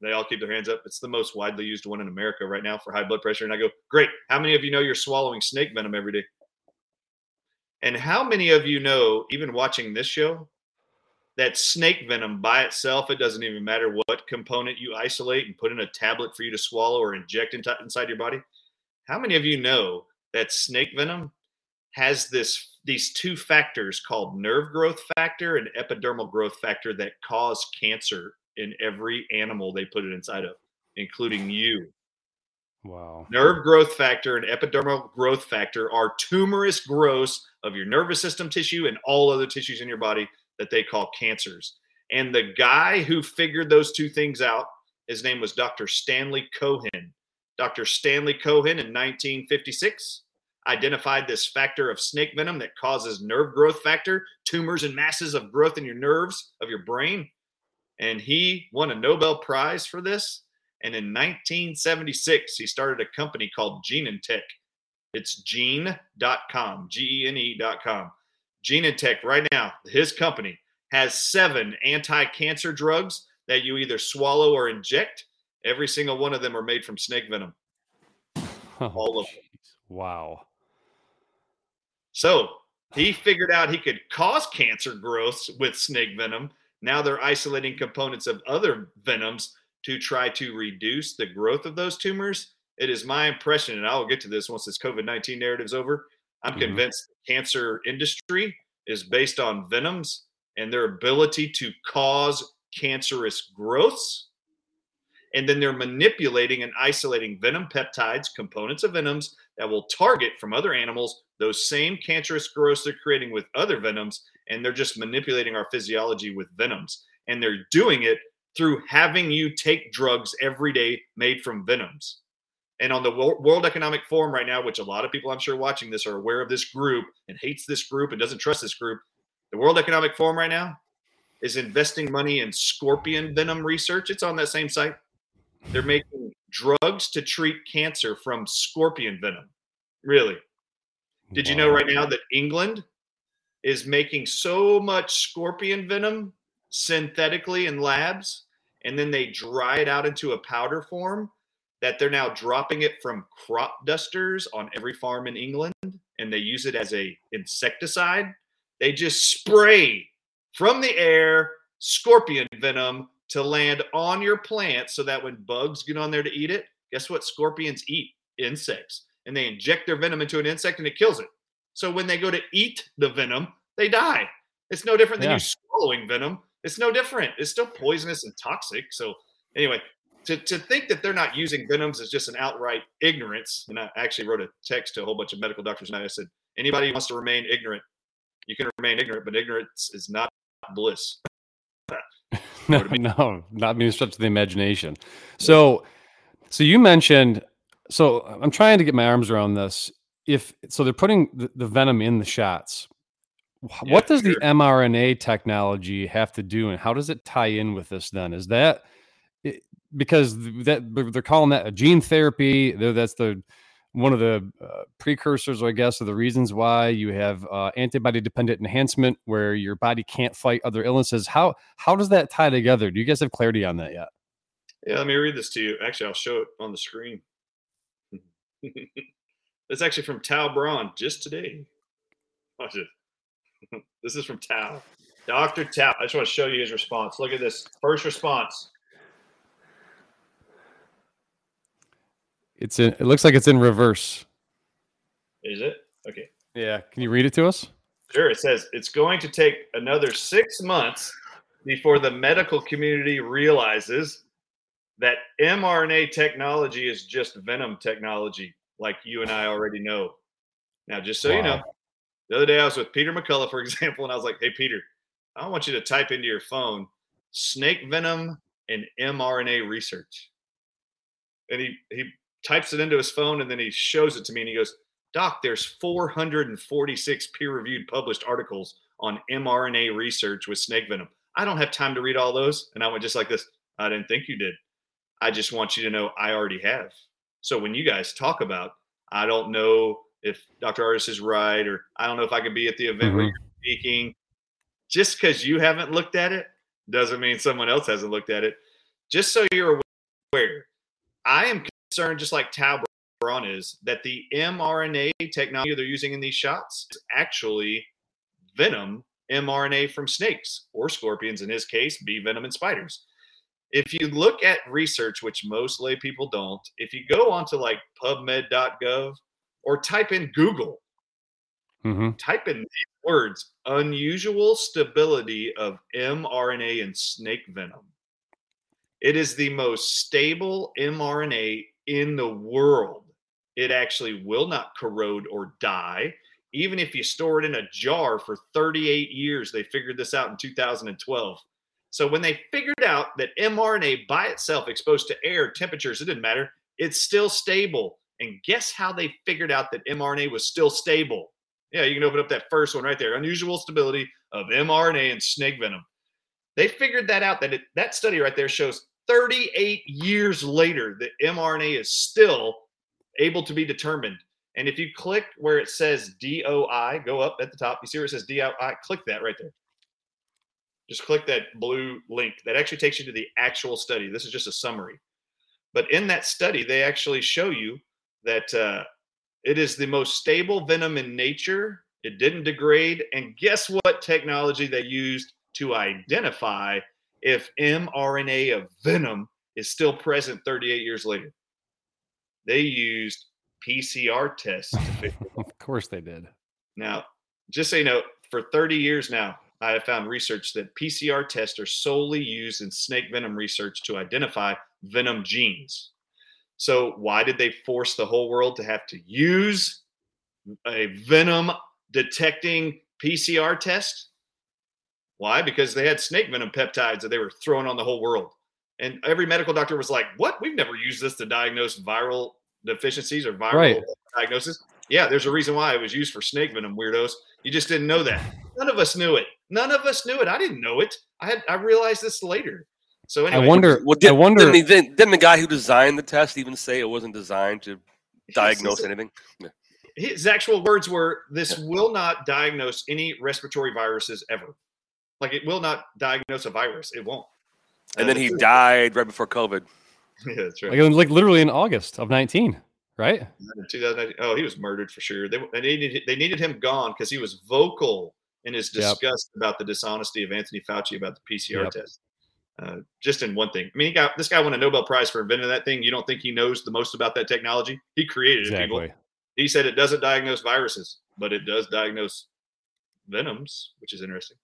They all keep their hands up. It's the most widely used one in America right now for high blood pressure. And I go, great. How many of you know you're swallowing snake venom every day? And how many of you know, even watching this show, that snake venom by itself, it doesn't even matter what component you isolate and put in a tablet for you to swallow or inject into, inside your body. How many of you know that snake venom has this these two factors called nerve growth factor and epidermal growth factor that cause cancer in every animal they put it inside of, including you. wow, Nerve growth factor and epidermal growth factor are tumorous growths of your nervous system tissue and all other tissues in your body that they call cancers. And the guy who figured those two things out, his name was Dr. Stanley Cohen. Dr. Stanley Cohen in 1956 identified this factor of snake venom that causes nerve growth factor, tumors and masses of growth in your nerves of your brain. And he won a Nobel Prize for this. And in 1976, he started a company called Genentech. It's gene.com, G E N E.com. Genentech, right now, his company has seven anti cancer drugs that you either swallow or inject. Every single one of them are made from snake venom. [laughs] Oh, All of them. Wow. So he figured out he could cause cancer growths with snake venom. Now they're isolating components of other venoms to try to reduce the growth of those tumors. It is my impression, and I will get to this once this COVID 19 narrative is over. I'm Mhm. convinced the cancer industry is based on venoms and their ability to cause cancerous growths. And then they're manipulating and isolating venom peptides, components of venoms that will target from other animals those same cancerous growths they're creating with other venoms. And they're just manipulating our physiology with venoms. And they're doing it through having you take drugs every day made from venoms. And on the World Economic Forum right now, which a lot of people I'm sure watching this are aware of this group and hates this group and doesn't trust this group, the World Economic Forum right now is investing money in scorpion venom research. It's on that same site. They're making drugs to treat cancer from scorpion venom. Really? Did you know right now that England is making so much scorpion venom synthetically in labs and then they dry it out into a powder form that they're now dropping it from crop dusters on every farm in England and they use it as a insecticide. They just spray from the air scorpion venom to land on your plant so that when bugs get on there to eat it, guess what scorpions eat? Insects. And they inject their venom into an insect and it kills it. So when they go to eat the venom, they die. It's no different than Yeah. you swallowing venom. It's no different. It's still poisonous and toxic. So anyway, to, to think that they're not using venoms is just an outright ignorance. And I actually wrote a text to a whole bunch of medical doctors and I said, anybody who wants to remain ignorant, you can remain ignorant, but ignorance is not bliss. [laughs] no, no, not being stretch of the imagination. So, so you mentioned. So I'm trying to get my arms around this. If so, they're putting the, the venom in the shots. Yeah, what does the mRNA technology have to do, and how does it tie in with this? Then is that it, because that they're calling that a gene therapy? That's the one of the uh, precursors, I guess, of the reasons why you have uh, antibody dependent enhancement, where your body can't fight other illnesses. How how does that tie together? Do you guys have clarity on that yet? Yeah, let me read this to you. Actually, I'll show it on the screen. [laughs] it's actually from Tao Braun just today. Oh, Watch it. [laughs] this is from Tao. Dr. Tao. I just want to show you his response. Look at this first response. It's in. It looks like it's in reverse. Is it? Okay. Yeah. Can you read it to us? Sure. It says it's going to take another six months before the medical community realizes that mRNA technology is just venom technology, like you and I already know. Now, just so wow. you know, the other day I was with Peter McCullough, for [laughs] example, and I was like, hey, Peter, I want you to type into your phone snake venom and mRNA research. And he, he types it into his phone and then he shows it to me and he goes, Doc, there's 446 peer reviewed published articles on mRNA research with snake venom. I don't have time to read all those. And I went just like this I didn't think you did. I just want you to know I already have. So when you guys talk about, I don't know if Dr. Ardis is right, or I don't know if I could be at the event mm-hmm. where you're speaking. Just because you haven't looked at it doesn't mean someone else hasn't looked at it. Just so you're aware, I am concerned, just like Tao Braun is, that the mRNA technology they're using in these shots is actually venom mRNA from snakes or scorpions, in his case, bee venom and spiders if you look at research, which most lay people don't, if you go onto like PubMed.gov or type in Google, mm-hmm. type in these words unusual stability of mRNA and snake venom. It is the most stable mRNA in the world. It actually will not corrode or die. Even if you store it in a jar for 38 years, they figured this out in 2012. So when they figured out that mRNA by itself exposed to air temperatures, it didn't matter, it's still stable. And guess how they figured out that mRNA was still stable? Yeah, you can open up that first one right there. Unusual stability of mRNA and snake venom. They figured that out. That it, that study right there shows 38 years later that mRNA is still able to be determined. And if you click where it says DOI, go up at the top. You see where it says DOI? Click that right there. Just click that blue link. That actually takes you to the actual study. This is just a summary. But in that study, they actually show you that uh, it is the most stable venom in nature. It didn't degrade. And guess what technology they used to identify if mRNA of venom is still present 38 years later? They used PCR tests. [laughs] of course they did. Now, just so you know, for 30 years now, I have found research that PCR tests are solely used in snake venom research to identify venom genes. So, why did they force the whole world to have to use a venom detecting PCR test? Why? Because they had snake venom peptides that they were throwing on the whole world. And every medical doctor was like, What? We've never used this to diagnose viral deficiencies or viral right. diagnosis. Yeah, there's a reason why it was used for snake venom, weirdos. You just didn't know that. None of us knew it. None of us knew it. I didn't know it. I had I realized this later. So anyway, I wonder. Well, did, I wonder. Didn't, he, didn't, didn't, the guy who designed the test even say it wasn't designed to diagnose anything? His actual words were, "This yeah. will not diagnose any respiratory viruses ever. Like it will not diagnose a virus. It won't." And uh, then he died right before COVID. [laughs] Yeah, that's right. Like, like literally in August of nineteen right? 2019. Oh, he was murdered for sure. They, they needed they needed him gone because he was vocal in his disgust yep. about the dishonesty of Anthony Fauci about the PCR yep. test. Uh, just in one thing. I mean, he got this guy won a Nobel Prize for inventing that thing. You don't think he knows the most about that technology? He created exactly. it. People. He said it doesn't diagnose viruses, but it does diagnose venoms, which is interesting.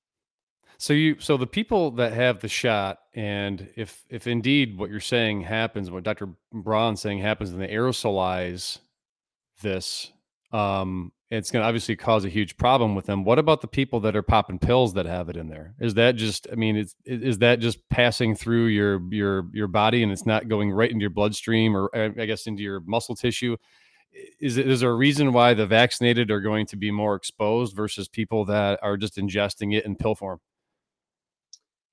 So you so the people that have the shot, and if if indeed what you're saying happens, what Dr. Braun saying happens, and they aerosolize this, um, it's going to obviously cause a huge problem with them. What about the people that are popping pills that have it in there? Is that just? I mean, is is that just passing through your your your body and it's not going right into your bloodstream or uh, I guess into your muscle tissue? Is it is there a reason why the vaccinated are going to be more exposed versus people that are just ingesting it in pill form?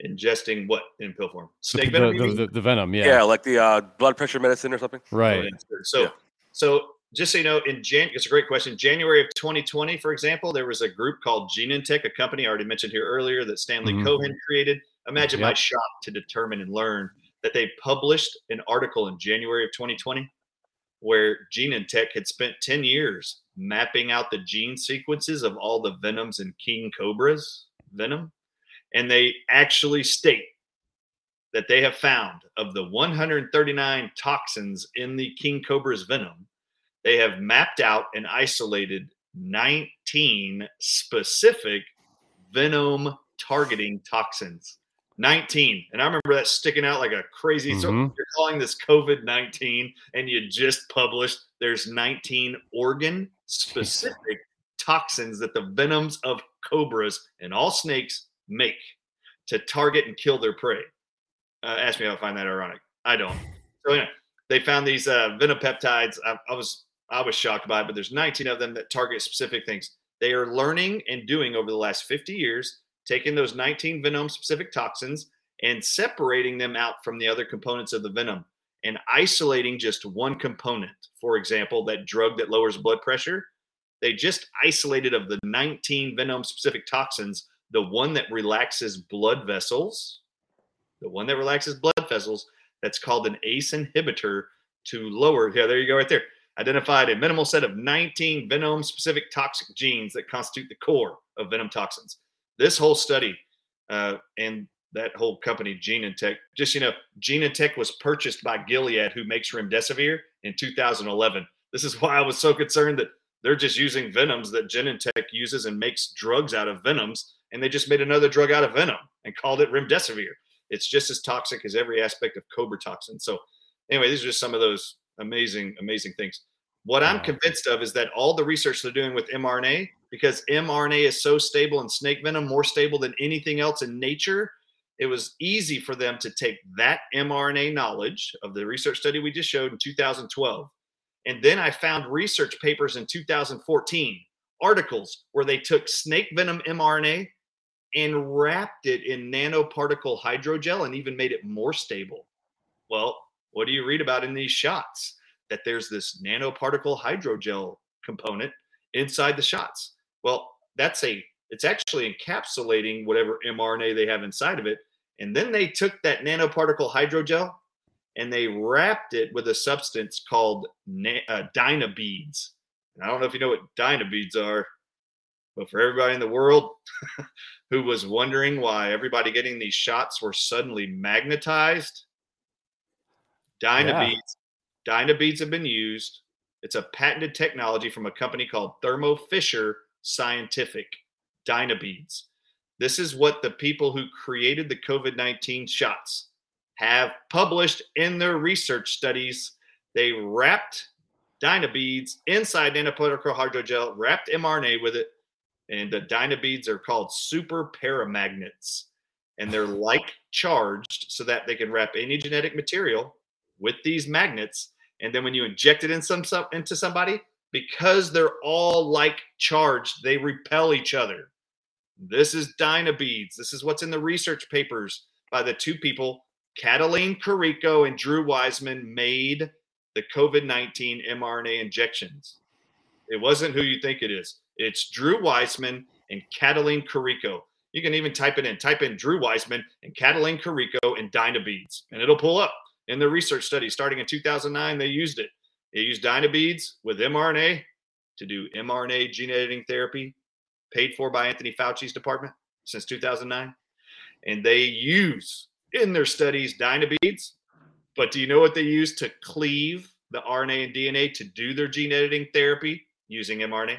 ingesting what in pill form? Snake the, venom. The, the, the, venom, yeah. Yeah, like the uh, blood pressure medicine or something. Right. So, yeah. so just so you know, in Jan, it's a great question. January of 2020, for example, there was a group called Genentech, a company I already mentioned here earlier that Stanley Mhm. Cohen created. Imagine my shock to determine and learn that they published an article in January of 2020 where Genentech had spent 10 years mapping out the gene sequences of all the venoms in king cobras venom. And they actually state that they have found of the 139 toxins in the king cobra's venom, they have mapped out and isolated 19 specific venom targeting toxins. 19. And I remember that sticking out like a crazy. So Mhm. you're calling this COVID 19 and you just published there's 19 organ specific toxins that the venoms of cobras and all snakes make to target and kill their prey. Uh, ask me how I find that ironic. I don't. So anyway, they found these uh, venom-peptides. I, I was I was shocked by it, but there's 19 of them that target specific things. They are learning and doing over the last 50 years, taking those 19 venom-specific toxins and separating them out from the other components of the venom and isolating just one component. For example, that drug that lowers blood pressure. They just isolated of the 19 venom-specific toxins the one that relaxes blood vessels, the one that relaxes blood vessels, that's called an ACE inhibitor to lower. Yeah, there you go, right there. Identified a minimal set of 19 venom specific toxic genes that constitute the core of venom toxins. This whole study uh, and that whole company, Genentech, just you know, Genentech was purchased by Gilead, who makes remdesivir in 2011. This is [laughs] why I was so concerned that they're just using venoms that Genentech uses and makes drugs out of venoms and they just made another drug out of venom and called it remdesivir. It's just as toxic as every aspect of cobra toxin. So, anyway, these are just some of those amazing, amazing things. What I'm convinced of is that all the research they're doing with mRNA, because mRNA is so stable in snake venom, more stable than anything else in nature, it was easy for them to take that mRNA knowledge of the research study we just showed in 2012. And then I found research papers in 2014, articles where they took snake venom mRNA and wrapped it in nanoparticle hydrogel and even made it more stable. Well, what do you read about in these shots? That there's this nanoparticle hydrogel component inside the shots. Well, that's a it's actually encapsulating whatever mRNA they have inside of it. And then they took that nanoparticle hydrogel and they wrapped it with a substance called na- uh, dynabeads. And I don't know if you know what dynabeads are, but for everybody in the world [laughs] who was wondering why everybody getting these shots were suddenly magnetized, dynabeads, dynabeads have been used. It's a patented technology from a company called Thermo Fisher Scientific. Dynabeads. This is what the people who created the COVID 19 shots have published in their research studies. They wrapped dynabeads inside nanoparticle hydrogel, wrapped mRNA with it, and the dynabeads are called super paramagnets. And they're like charged so that they can wrap any genetic material with these magnets. And then when you inject it in some, into somebody, because they're all like charged, they repel each other. This is dynabeads. This is what's in the research papers by the two people, Cataline Carrico and Drew Wiseman, made the COVID 19 mRNA injections. It wasn't who you think it is. It's Drew Wiseman and Cataline Carrico. You can even type it in. Type in Drew Wiseman and Cataline Carrico and dynabeads, and it'll pull up. In the research study starting in 2009, they used it. They used dynabeads with mRNA to do mRNA gene editing therapy, paid for by Anthony Fauci's department since 2009. And they use in their studies dynabeads. But do you know what they use to cleave the RNA and DNA to do their gene editing therapy using mRNA?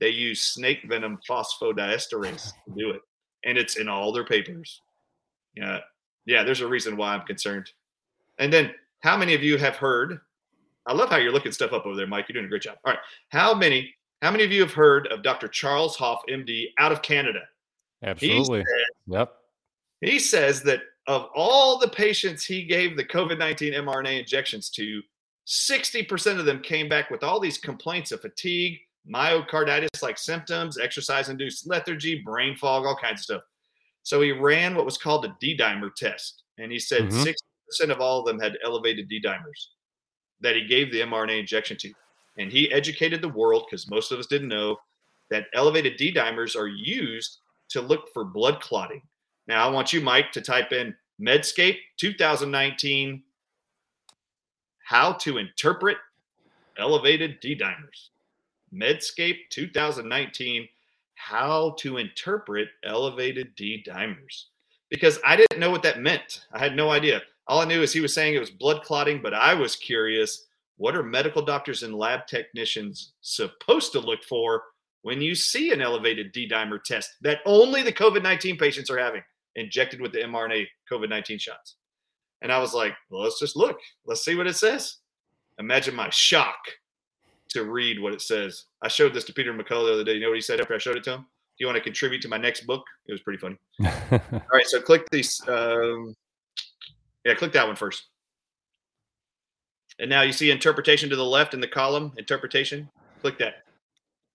They use snake venom phosphodiesterase to do it. And it's in all their papers. Yeah. Yeah, there's a reason why I'm concerned. And then how many of you have heard? I love how you're looking stuff up over there, Mike. You're doing a great job. All right. How many how many of you have heard of Dr. Charles Hoff, MD, out of Canada? Absolutely. Yep. He says that of all the patients he gave the COVID 19 mRNA injections to, 60% of them came back with all these complaints of fatigue, myocarditis like symptoms, exercise induced lethargy, brain fog, all kinds of stuff. So he ran what was called a D dimer test. And he said Mhm. 60% of all of them had elevated D dimers that he gave the mRNA injection to. and he educated the world because most of us didn't know that elevated D dimers are used to look for blood clotting. Now, I want you, Mike, to type in Medscape 2019 How to Interpret Elevated D dimers. Medscape 2019 How to Interpret Elevated D dimers. Because I didn't know what that meant. I had no idea. All I knew is he was saying it was blood clotting, but I was curious what are medical doctors and lab technicians supposed to look for when you see an elevated D dimer test that only the COVID 19 patients are having injected with the mRNA COVID 19 shots? And I was like, well, let's just look. Let's see what it says. Imagine my shock to read what it says. I showed this to Peter McCullough the other day. You know what he said after I showed it to him? Do you want to contribute to my next book? It was pretty funny. [laughs] All right, so click these. Um, yeah, click that one first. And now you see interpretation to the left in the column, interpretation. Click that.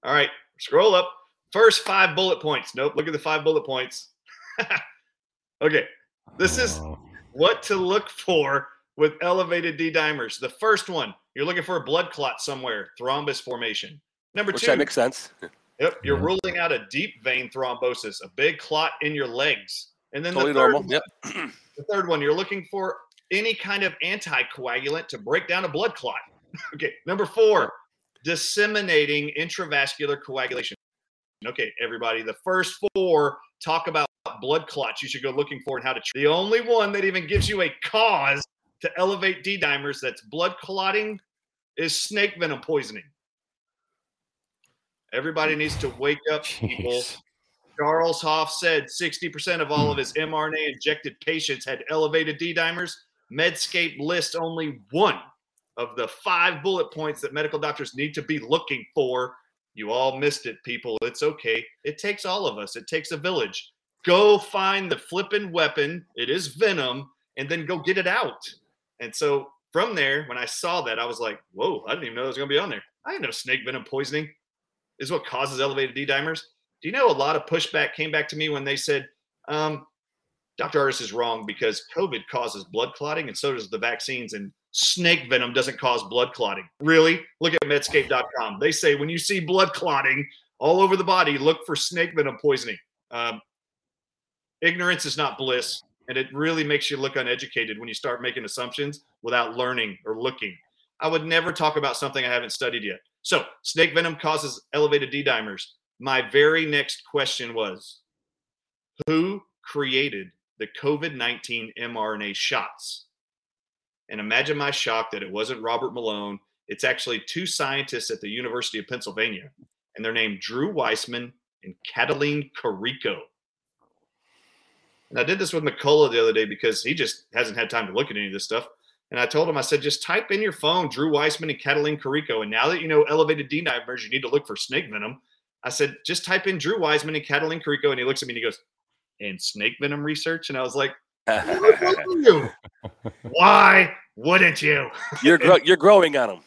All right, scroll up. First five bullet points. Nope, look at the five bullet points. [laughs] okay, this is what to look for with elevated D dimers. The first one, you're looking for a blood clot somewhere, thrombus formation. Number Which two, that makes sense. yep, you're Yeah. ruling out a deep vein thrombosis, a big clot in your legs. And then Totally the third, normal. Yep. The third one, you're looking for any kind of anticoagulant to break down a blood clot. [laughs] okay, number four, disseminating intravascular coagulation. Okay, everybody, the first four talk about blood clots you should go looking for and how to treat. The only one that even gives you a cause to elevate D dimers that's blood clotting is snake venom poisoning. Everybody needs to wake up, people. Jeez. Charles Hoff said 60% of all of his mRNA injected patients had elevated D dimers. Medscape lists only one of the five bullet points that medical doctors need to be looking for. You all missed it, people. It's okay. It takes all of us, it takes a village. Go find the flippin' weapon. It is venom, and then go get it out. And so from there, when I saw that, I was like, whoa, I didn't even know it was going to be on there. I didn't know snake venom poisoning is what causes elevated D dimers. Do you know a lot of pushback came back to me when they said, um, Dr. Artis is wrong because COVID causes blood clotting and so does the vaccines, and snake venom doesn't cause blood clotting. Really? Look at medscape.com. They say when you see blood clotting all over the body, look for snake venom poisoning. Um, ignorance is not bliss, and it really makes you look uneducated when you start making assumptions without learning or looking. I would never talk about something I haven't studied yet. So, snake venom causes elevated D dimers. My very next question was Who created the COVID 19 mRNA shots? And imagine my shock that it wasn't Robert Malone. It's actually two scientists at the University of Pennsylvania, and they're named Drew Weissman and Cataline Carico. And I did this with McCullough the other day because he just hasn't had time to look at any of this stuff. And I told him, I said, just type in your phone Drew Weissman and Cataline Carico. And now that you know elevated D dimers, you need to look for snake venom. I said, just type in Drew Weissman and Cataline Carico. And he looks at me and he goes, and snake venom research? And I was like, [laughs] why wouldn't you? Why wouldn't you? you're gro- [laughs] you're growing on him.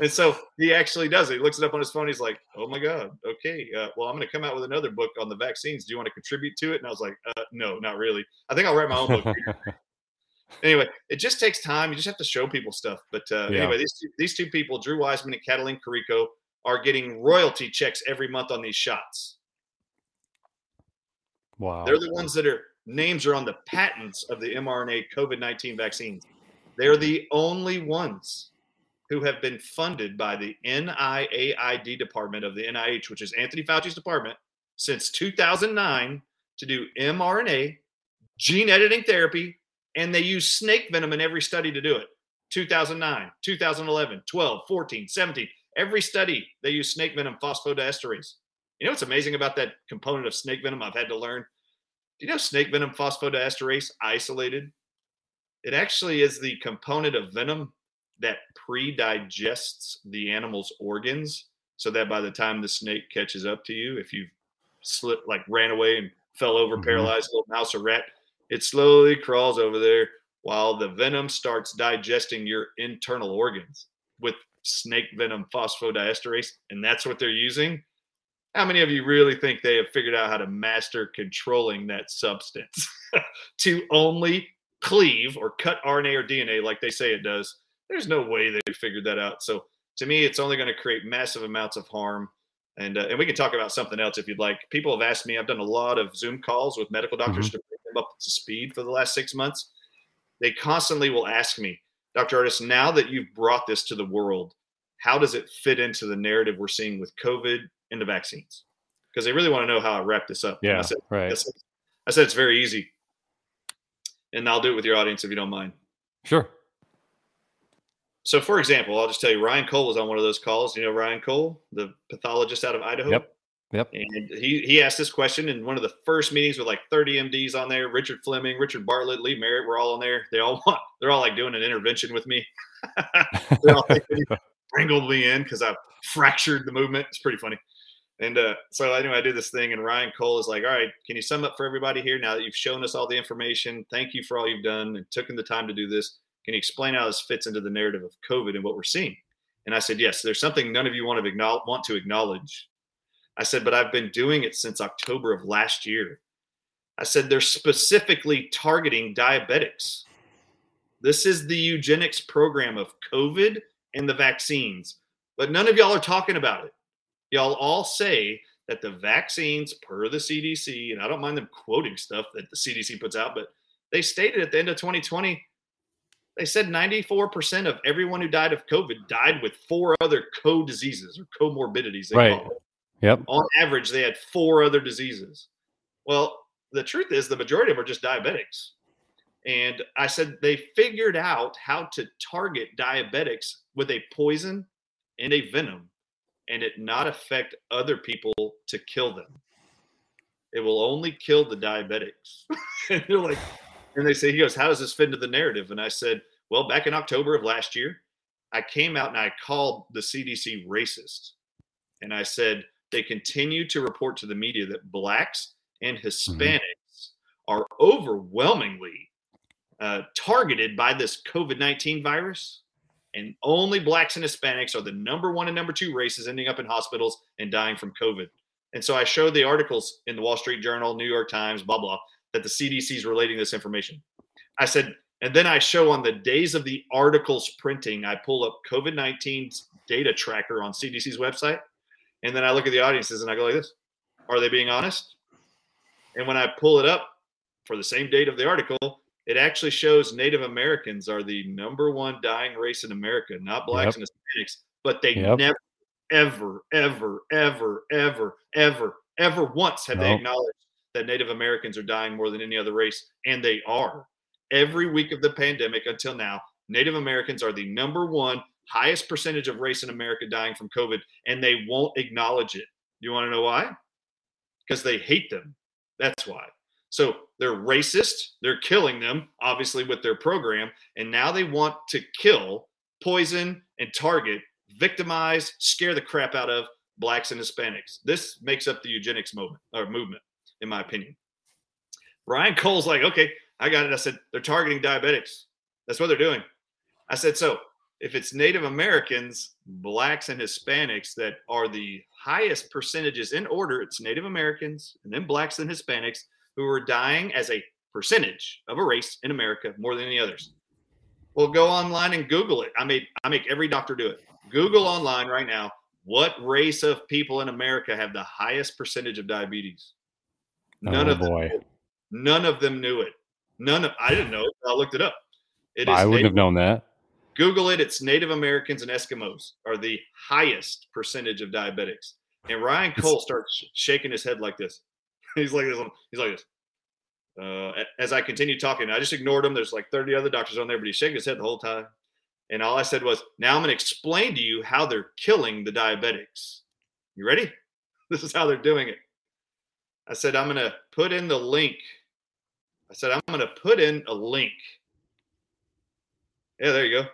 And so he actually does it. He looks it up on his phone. He's like, "Oh my god, okay. Uh, well, I'm going to come out with another book on the vaccines. Do you want to contribute to it?" And I was like, uh, "No, not really. I think I'll write my own book." [laughs] anyway, it just takes time. You just have to show people stuff. But uh, Yeah. anyway, these two, these two people, Drew Wiseman and Cataline Carico, are getting royalty checks every month on these shots. wow. They're the ones that are names are on the patents of the mRNA COVID 19 vaccines. They're the only ones who have been funded by the NIAID department of the NIH, which is Anthony Fauci's department, since 2009 to do mRNA, gene editing therapy, and they use snake venom in every study to do it. 2009, 2011, 12, 14, 17. Every study they use snake venom phosphodiesterase. You know what's amazing about that component of snake venom I've had to learn? Do you know snake venom phosphodiesterase isolated? It actually is the component of venom that pre-digests the animal's organs so that by the time the snake catches up to you, if you slipped like ran away and fell over, Mhm. paralyzed little mouse or rat, it slowly crawls over there while the venom starts digesting your internal organs with snake venom phosphodiesterase. And that's what they're using. How many of you really think they have figured out how to master controlling that substance [laughs] to only cleave or cut RNA or DNA like they say it does? There's no way they figured that out. So To me, it's only going to create massive amounts of harm. And uh, and we can talk about something else if you'd like. People have asked me. I've done a lot of Zoom calls with medical doctors Mm-hmm. to bring them up to speed for the last six months. They constantly will ask me, Dr. Artis, now that you've brought this to the world, how does it fit into the narrative we're seeing with COVID and the vaccines? Because they really want to know how I wrap this up. And I Yeah, said, right. I said, I said it's very easy. And I'll do it with your audience if you don't mind. Sure. So, for example, I'll just tell you Ryan Cole was on one of those calls. You know Ryan Cole, the pathologist out of Idaho? Yep. Yep. And he, he asked this question in one of the first meetings with like 30 MDs on there. Richard Fleming, Richard Bartlett, Lee Merritt were all on there. They all want, they're all like doing an intervention with me. [laughs] they're all [laughs] wrangled me in because I fractured the movement. It's pretty funny. And uh, so anyway, I did this thing, and Ryan Cole is like, "All right, can you sum up for everybody here now that you've shown us all the information? Thank you for all you've done and taken the time to do this. Can you explain how this fits into the narrative of COVID and what we're seeing?" And I said, "Yes, there's something none of you want to acknowledge, want to acknowledge." I said, "But I've been doing it since October of last year." I said, "They're specifically targeting diabetics. This is the eugenics program of COVID and the vaccines, but none of y'all are talking about it." y'all all say that the vaccines per the CDC, and I don't mind them quoting stuff that the CDC puts out, but they stated at the end of 2020, they said 94% of everyone who died of COVID died with four other co-diseases or comorbidities. They Right. call it. Yep. On average, they had four other diseases. Well, the truth is the majority of them are just diabetics. And I said they figured out how to target diabetics with a poison and a venom and it not affect other people to kill them. It will only kill the diabetics. [laughs] and they're like, and they say, he goes, How does this fit into the narrative? And I said, Well, back in October of last year, I came out and I called the CDC racist. And I said, They continue to report to the media that blacks and Hispanics are overwhelmingly uh, targeted by this COVID 19 virus and only blacks and Hispanics are the number one and number two races ending up in hospitals and dying from COVID. And so I showed the articles in the Wall Street Journal, New York Times, blah, blah, that the CDC is relating this information. I said, and then I show on the days of the articles printing, I pull up COVID 19's data tracker on CDC's website. And then I look at the audiences and I go like this Are they being honest? And when I pull it up for the same date of the article, it actually shows Native Americans are the number one dying race in America, not blacks and Hispanics, but they Yep. never, ever, ever, ever, ever, ever, ever once have they acknowledged that Native Americans are dying more than any other race, and they are. Every week of the pandemic until now, Native Americans are the number one highest percentage of race in America dying from COVID, and they won't acknowledge it. You want to know why? Because they hate them. That's why. So they're racist. They're killing them, obviously, with their program. And now they want to kill, poison, and target, victimize, scare the crap out of blacks and Hispanics. This makes up the eugenics movement or movement, in my opinion. Ryan Cole's like, okay, I got it. I said, they're targeting diabetics. That's what they're doing. I said, so if it's Native Americans, blacks, and Hispanics that are the highest percentages in order, it's Native Americans and then blacks and Hispanics who are dying as a percentage of a race in America more than any others. Well, go online and Google it. I made I make every doctor do it. Google online right now. What race of people in America have the highest percentage of diabetes? Oh, None oh of them. None of them knew it. None of I didn't know it. I looked it up. It I wouldn't Native- have known that. Google it. It's Native Americans and Eskimos are the highest percentage of diabetics. And Ryan Cole starts shaking his head like this. [laughs] He's like this. He's like this. Uh, as I continue talking, I just ignored him. There's like 30 other doctors on there, but he's shaking his head the whole time. And all I said was, "Now I'm going to explain to you how they're killing the diabetics. You ready? [laughs] This is how they're doing it." I said, "I'm going to put in the link." I said, "I'm going to put in a link." Yeah, there you go.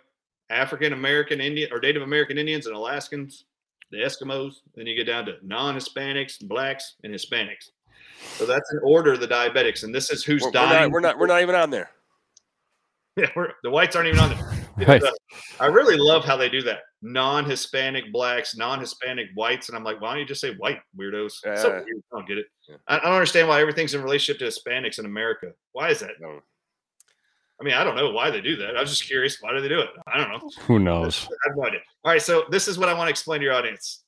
African American Indian or Native American Indians and Alaskans, the Eskimos. Then you get down to non-Hispanics, blacks, and Hispanics. So that's in order of the diabetics, and this is who's We're, we're dying. not, we're not. We're not even on there. [laughs] Yeah, we're, the whites aren't even on there. [laughs] Right. Uh, I really love how they do that. Non-Hispanic blacks, non-Hispanic whites, and I'm like, why don't you just say white weirdos? so weird. I don't get it. Yeah. I, I don't understand why everything's in relationship to Hispanics in America. Why is that? No. I mean, I don't know why they do that. I was just curious. Why do they do it? I don't know. Who knows? I have no idea. All right, so this is what I want to explain to your audience.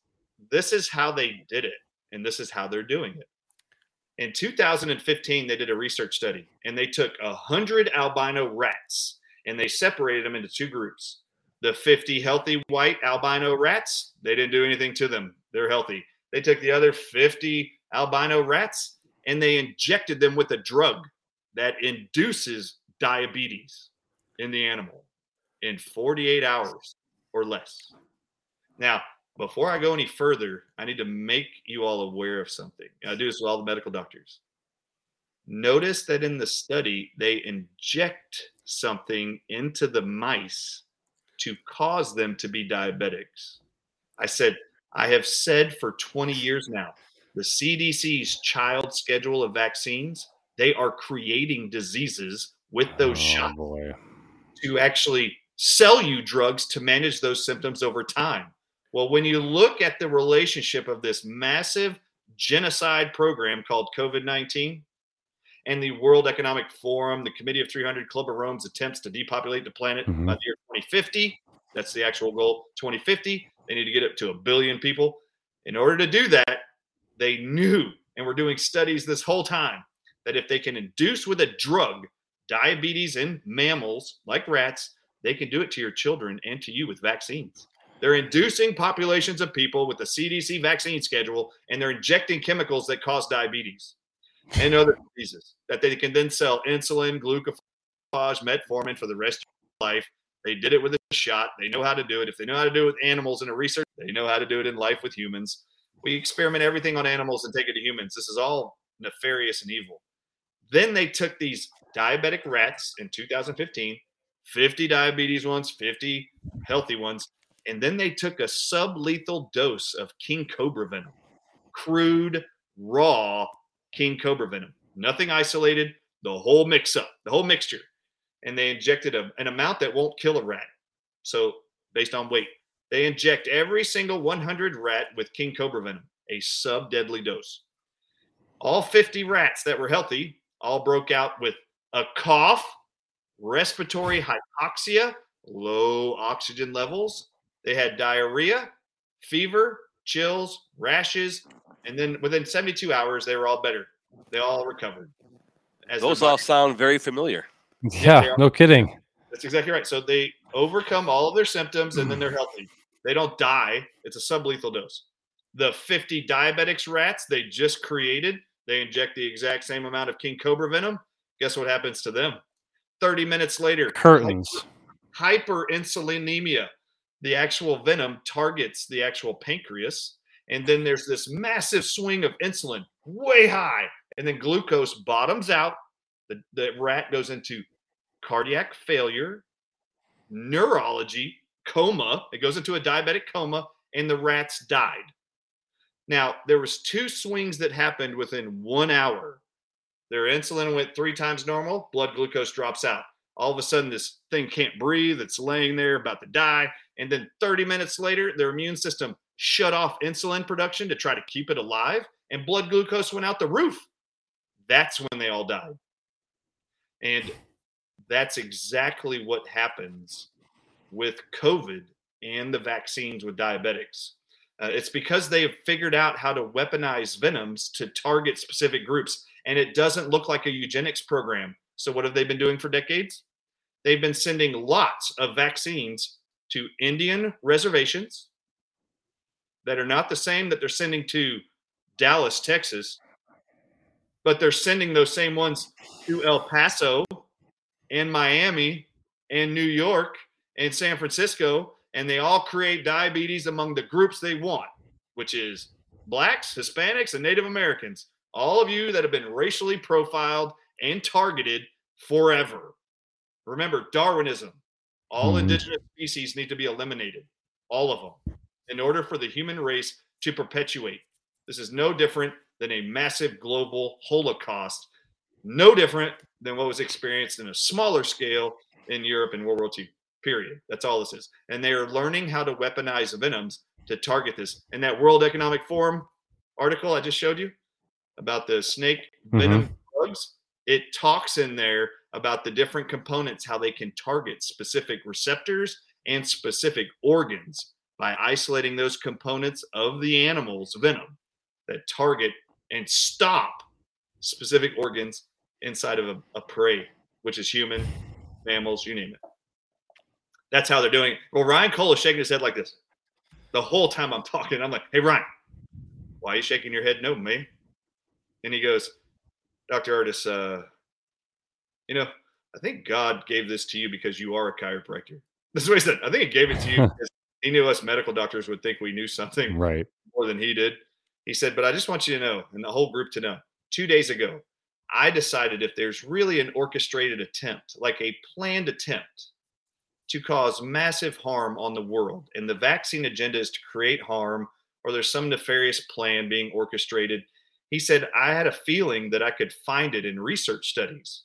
This is how they did it, and this is how they're doing it. In 2015, they did a research study, and they took 100 albino rats and they separated them into two groups. The 50 healthy white albino rats, they didn't do anything to them. They're healthy. They took the other 50 albino rats and they injected them with a drug that induces diabetes in the animal in 48 hours or less. Now, before I go any further, I need to make you all aware of something. I do this with all the medical doctors. Notice that in the study, they inject something into the mice to cause them to be diabetics. I said, I have said for 20 years now, the CDC's child schedule of vaccines, they are creating diseases with those Oh, shots boy. to actually sell you drugs to manage those symptoms over time. Well, when you look at the relationship of this massive genocide program called COVID 19 and the World Economic Forum, the Committee of 300, Club of Rome's attempts to depopulate the planet Mhm. by the year 2050, that's the actual goal 2050. They need to get up to a billion people. In order to do that, they knew, and we're doing studies this whole time, that if they can induce with a drug diabetes in mammals like rats, they can do it to your children and to you with vaccines. They're inducing populations of people with the CDC vaccine schedule, and they're injecting chemicals that cause diabetes and other diseases that they can then sell insulin, glucophage, metformin for the rest of your life. They did it with a shot. They know how to do it. If they know how to do it with animals in a research, they know how to do it in life with humans. We experiment everything on animals and take it to humans. This is all nefarious and evil. Then they took these diabetic rats in 2015, 50 diabetes ones, 50 healthy ones, and then they took a sublethal dose of king cobra venom, crude, raw king cobra venom, nothing isolated, the whole mix up, the whole mixture. And they injected a, an amount that won't kill a rat. So, based on weight, they inject every single 100 rat with king cobra venom, a sub deadly dose. All 50 rats that were healthy all broke out with a cough, respiratory hypoxia, low oxygen levels. They had diarrhea, fever, chills, rashes, and then within 72 hours, they were all better. They all recovered. As Those all sound very familiar. they Yeah, are. no kidding. That's exactly right. So they overcome all of their symptoms and then they're [clears throat] healthy. They don't die. It's a sublethal dose. The 50 diabetics rats they just created, they inject the exact same amount of king cobra venom. Guess what happens to them? 30 minutes later, Curtains. hyperinsulinemia. The actual venom targets the actual pancreas. And then there's this massive swing of insulin way high. And then glucose bottoms out. The, the rat goes into cardiac failure, neurology, coma. It goes into a diabetic coma, and the rats died. Now, there was two swings that happened within one hour. Their insulin went three times normal, blood glucose drops out. All of a sudden this thing can't breathe. It's laying there about to die. And then 30 minutes later their immune system shut off insulin production to try to keep it alive and blood glucose went out the roof. That's when they all died. And that's exactly what happens with covid and the vaccines with diabetics. Uh, it's because they have figured out how to weaponize venoms to target specific groups and it doesn't look like a eugenics program so, what have they been doing for decades? They've been sending lots of vaccines to Indian reservations that are not the same that they're sending to Dallas, Texas, but they're sending those same ones to El Paso and Miami and New York and San Francisco. And they all create diabetes among the groups they want, which is blacks, Hispanics, and Native Americans. All of you that have been racially profiled and targeted forever. Remember, Darwinism. All Mhm. indigenous species need to be eliminated, all of them, in order for the human race to perpetuate. This is no different than a massive global holocaust, no different than what was experienced in a smaller scale in Europe in World War II. Period. That's all this is. And they are learning how to weaponize venoms to target this. And that World Economic Forum article I just showed you about the snake venom mm-hmm. drugs, it talks in there about the different components, how they can target specific receptors and specific organs by isolating those components of the animal's venom that target and stop specific organs inside of a, a prey, which is human, mammals, you name it. That's how they're doing it. Well, Ryan Cole is shaking his head like this the whole time I'm talking. I'm like, hey, Ryan, why are you shaking your head? No, man. And he goes, Dr. Ardis, uh, you know, I think God gave this to you because you are a chiropractor. [laughs] That's what he said. I think he gave it to you [laughs] because he knew us medical doctors would think we knew something right. more than he did. He said, but I just want you to know, and the whole group to know, two days ago, I decided if there's really an orchestrated attempt, like a planned attempt to cause massive harm on the world, and the vaccine agenda is to create harm, or there's some nefarious plan being orchestrated, he said, I had a feeling that I could find it in research studies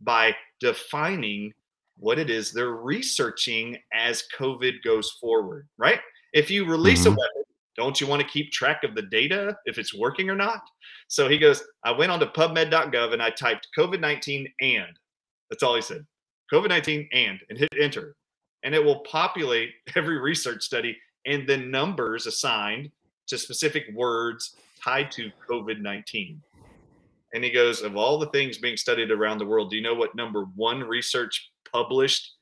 by defining what it is they're researching as COVID goes forward, right? If you release mm-hmm. a weapon, don't you want to keep track of the data if it's working or not? So he goes, I went on to pubmed.gov and I typed COVID 19 and that's all he said COVID 19 and and hit enter. And it will populate [laughs] every research study and the numbers assigned to specific words tied to COVID 19. And he goes, Of all the things being studied around the world, do you know what number one research published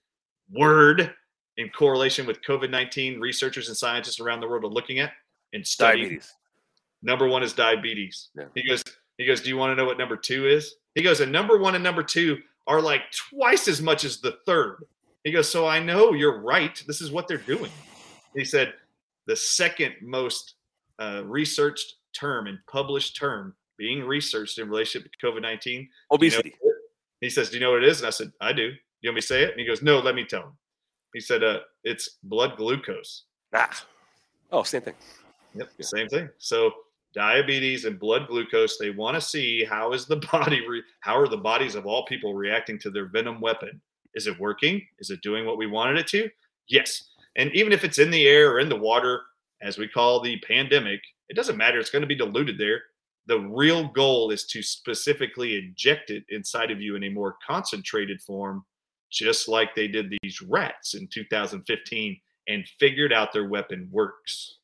word in correlation with COVID 19 researchers and scientists around the world are looking at and studying? Diabetes. Number one is diabetes. Yeah. He goes, he goes, Do you want to know what number two is? He goes, and number one and number two are like twice as much as the third. He goes, So I know you're right. This is what they're doing. He said, The second most uh, researched term and published term being researched in relationship to COVID 19 obesity. You know he says, Do you know what it is? And I said, I do. You want me to say it? And he goes, No, let me tell him. He said, uh, It's blood glucose. Ah. Oh, same thing. Yep, yeah. same thing. So diabetes and blood glucose they want to see how is the [laughs] body re- how are the bodies of all people reacting to their venom weapon is it working is it doing what we wanted it to yes and even if it's in the air or in the water as we call the pandemic it doesn't matter it's going to be diluted there the real goal is to specifically inject it inside of you in a more concentrated form, just like they did these rats in 2015 and figured out their weapon works.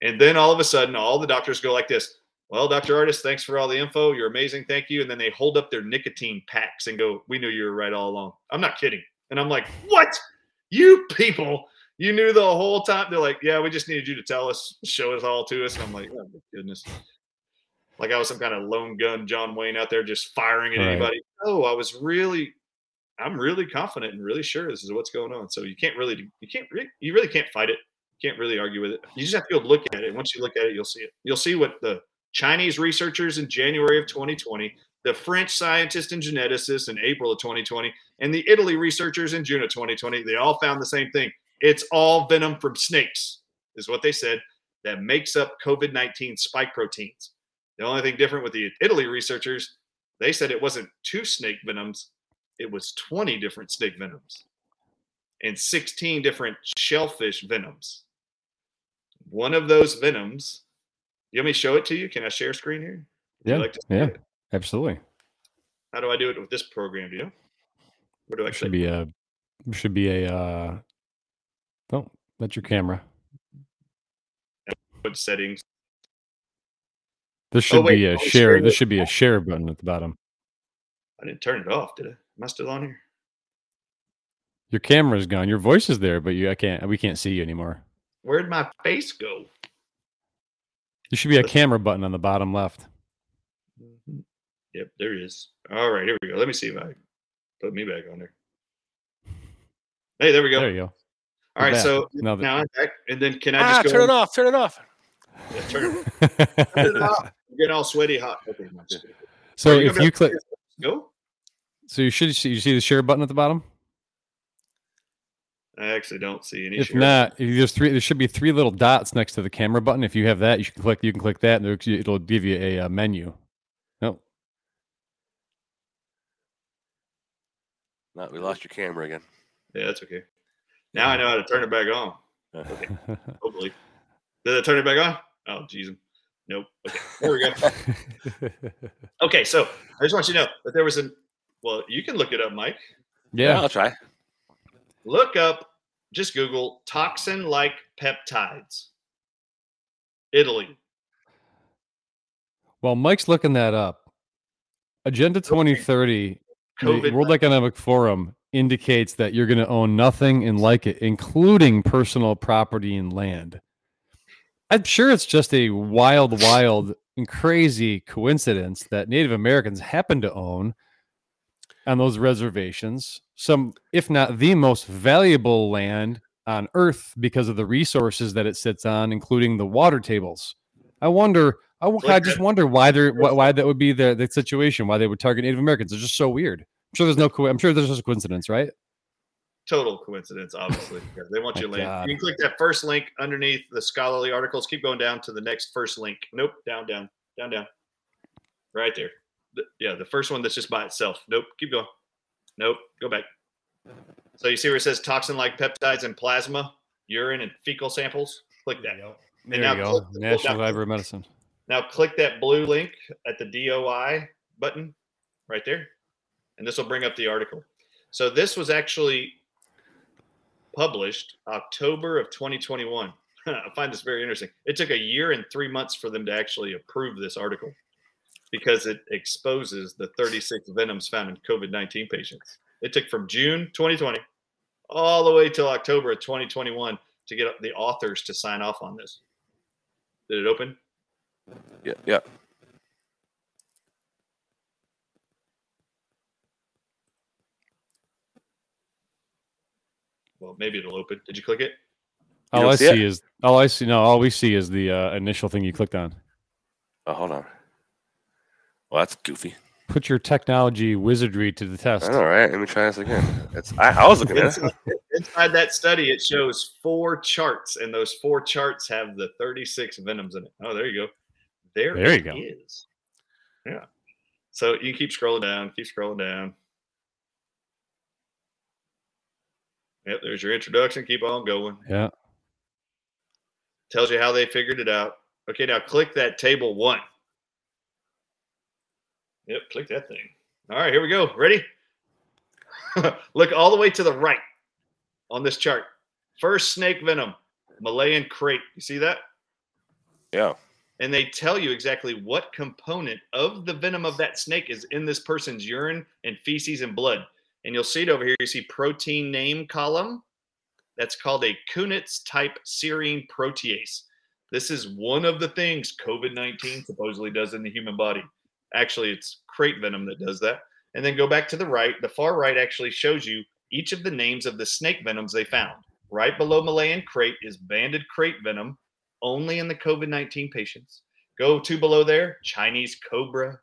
And then all of a sudden, all the doctors go like this Well, Dr. Ardis, thanks for all the info. You're amazing. Thank you. And then they hold up their nicotine packs and go, We knew you were right all along. I'm not kidding. And I'm like, What? You people, you knew the whole time. They're like, Yeah, we just needed you to tell us, show us all to us. And I'm like, Oh, my goodness like I was some kind of lone gun John Wayne out there just firing at right. anybody. Oh, I was really, I'm really confident and really sure this is what's going on. So you can't really, you can't, you really can't fight it. You can't really argue with it. You just have to go look at it. Once you look at it, you'll see it. You'll see what the Chinese researchers in January of 2020, the French scientists and geneticists in April of 2020, and the Italy researchers in June of 2020. They all found the same thing. It's all venom from snakes, is what they said, that makes up COVID 19 spike proteins. The only thing different with the Italy researchers, they said it wasn't two snake venoms, it was 20 different snake venoms and 16 different shellfish venoms. One of those venoms, you want me to show it to you? Can I share screen here? yeah. Like yeah. It? Absolutely. How do I do it with this program? Do you know? Where do I should be a should be a uh oh that's your camera. Put settings. This oh, should oh, wait, be a share. This should be a share button at the bottom. I didn't turn it off, did I? Am I still on here? Your camera's gone. Your voice is there, but you I can't we can't see you anymore. Where'd my face go? There should be a camera button on the bottom left. Mm-hmm. Yep, there is. All right, here we go. Let me see if I put me back on there. Hey, there we go. There you go. All right, so now, now I'm back. And then can I ah, just turn it off? Turn it off. Yeah, turn it off. [laughs] I'm getting all sweaty hot. [laughs] Okay, so if you click, go. So you should see you see the share button at the bottom. I actually don't see any. If not, if there's three, there should be three little dots next to the camera button. If you have that, you can click. You can click that, and it'll give you a, a menu. No. No, we lost your camera again. Yeah, that's okay. Now I know how to turn it back on. Okay. [laughs] Hopefully. Did I turn it back on? Oh, jeez. Nope. Okay, there we go. [laughs] okay, so I just want you to know that there was an Well, you can look it up, Mike. Yeah, Yeah. I'll try. Look up, just Google toxin like peptides. Italy. Well, Mike's looking that up. Agenda 2030, the World Economic Forum indicates that you're going to own nothing and like it, including personal property and land. I'm sure it's just a wild, wild, and crazy coincidence that Native Americans happen to own on those reservations some, if not the most valuable land on Earth because of the resources that it sits on, including the water tables. I wonder. I, Like just wonder why they're why, why that would be the the situation. Why they would target Native Americans? It's just so weird. I'm sure there's no. Co- I'm sure there's just a coincidence, right? Total coincidence, obviously. because they want My you to land. God. You can click that first link underneath the scholarly articles. Keep going down to the next first link. Nope, down, down, down, down. Right there. The- yeah, the first one that's just by itself. Nope, keep going. Nope, go back. So you see where it says toxin like peptides in plasma, urine, and fecal samples? Click that. There now you go. the- National Library of Medicine. Now click that blue link at the DOI button right there, and this will bring up the article. So this was actually published October of 2021. [laughs] I find this very interesting. It took a year and three months for them to actually approve this article because it exposes the 36 venoms found in COVID 19 patients. It took from June 2020 all the way till October of 2021 to get the authors to sign off on this. Did it open? Yeah, yeah. Well, maybe it'll open. Did you click it? You All I see see is all I see. No, all we see is the uh, initial thing you clicked on. Oh, hold on. Well, that's goofy. Put your technology wizardry to the test. All right, let me try this again. It's I, I was looking at it. Inside, inside that study, it shows four charts, and those four charts have the 36 venoms in it. Oh, there you go. There, There you it go. is. Yeah. So you keep scrolling down, keep scrolling down. Yep, there's your introduction. Keep on going. Yeah. Tells you how they figured it out. Okay, now click that table one. Yep, click that thing. All right, here we go. Ready? [laughs] Look all the way to the right on this chart. First snake venom, Malayan krait. You see that? Yeah. And they tell you exactly what component of the venom of that snake is in this person's urine and feces and blood. And you'll see it over here. You see protein name column. That's called a Kunitz type serine protease. This is one of the things COVID 19 supposedly does in the human body. Actually, it's krait venom that does that. And then go back to the right. The far right actually shows you each of the names of the snake venoms they found. Right below Malayan krait is banded krait venom, only in the COVID 19 patients. Go to below there, Chinese cobra.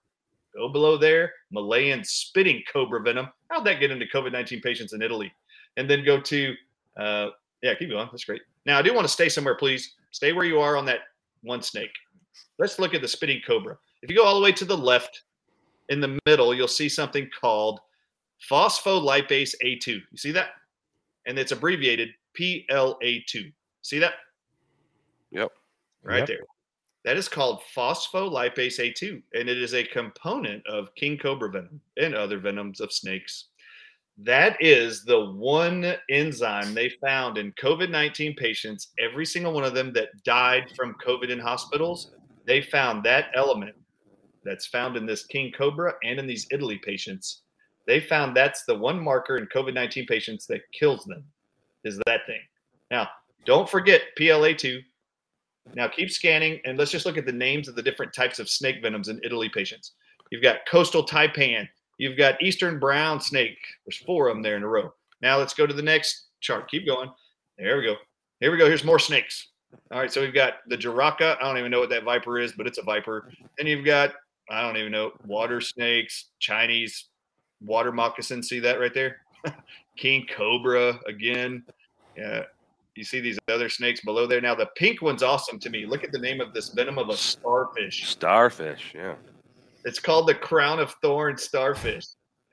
Go below there, Malayan spitting cobra venom. How'd that get into COVID 19 patients in Italy? And then go to, uh, yeah, keep going. That's great. Now, I do want to stay somewhere, please. Stay where you are on that one snake. Let's look at the spitting cobra. If you go all the way to the left, in the middle, you'll see something called phospholipase A2. You see that? And it's abbreviated PLA2. See that? Yep. right Yep. there. That is called phospholipase A2, and it is a component of king cobra venom and other venoms of snakes. That is the one enzyme they found in COVID 19 patients, every single one of them that died from COVID in hospitals. They found that element that's found in this king cobra and in these Italy patients. They found that's the one marker in COVID 19 patients that kills them, is that thing. Now, don't forget PLA2, now keep scanning and let's just look at the names of the different types of snake venoms in Italy patients. You've got coastal taipan, you've got eastern brown snake. There's four of them there in a row. Now let's go to the next chart. Keep going. There we go. Here we go. Here's more snakes. All right, so we've got the Jaraka. I don't even know what that viper is, but it's a viper. And you've got I don't even know water snakes, Chinese water moccasin. See that right there? [laughs] King cobra again. Yeah, you see these other snakes below there. Now the pink one's awesome to me. Look at the name of this venom of a starfish. Starfish. Yeah. It's called the crown of thorns starfish.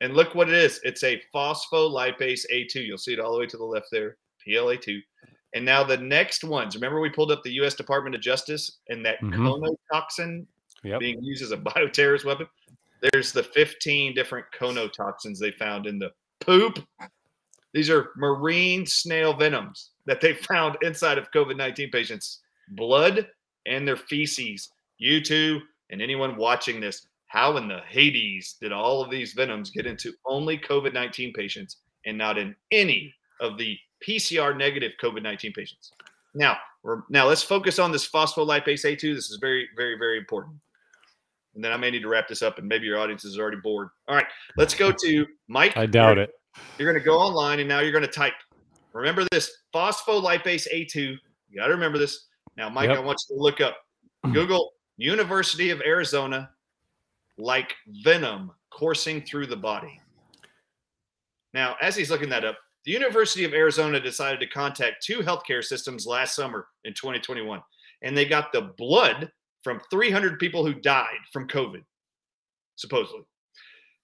And look what it is. It's a phospholipase A2. You'll see it all the way to the left there, PLA2. And now the next ones. Remember we pulled up the U.S. Department of Justice and that Mhm. conotoxin Yep. being used as a [laughs] bioterrorist weapon. There's the 15 different conotoxins they found in the poop. These are marine snail venoms that they found inside of COVID 19 patients' blood and their feces. You two and anyone watching this, how in the Hades did all of these venoms get into only COVID 19 patients and not in any of the PCR negative COVID 19 patients? Now, we're, now let's focus on this phospholipase A2. This is very, very, very important. And then I may need to wrap this up, and maybe your audience is already bored. All right, let's go to Mike. I doubt it. You're going to go online, and now you're going to type. Remember this phospholipase A2. You got to remember this. Now, Mike, Yep. I want you to look up hmm. Google University of Arizona like venom coursing through the body. Now, as he's looking that up, the University of Arizona decided to contact two healthcare systems last summer in 2021, and they got the blood from 300 people who died from COVID, supposedly.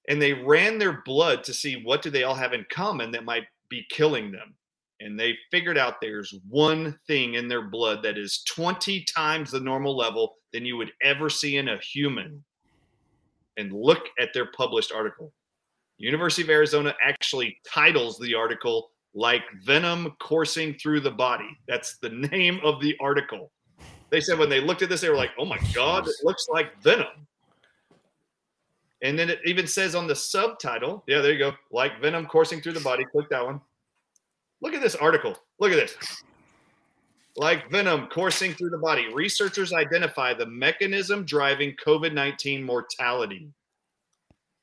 And they ran their blood to see what do they all have in common that might be killing them. And they figured out there's one thing in their blood that is 20 times the normal level than you would ever see in a human. And look at their published article. University of Arizona actually titles the article like venom coursing through the body. That's the name of the article. They said when they looked at this, they were like, oh my God, it looks like venom. And then it even says on the subtitle, yeah, there you go, like venom coursing through the body. Click that one. Look at this article. Look at this. Like venom coursing through the body, researchers identify the mechanism driving COVID 19 mortality.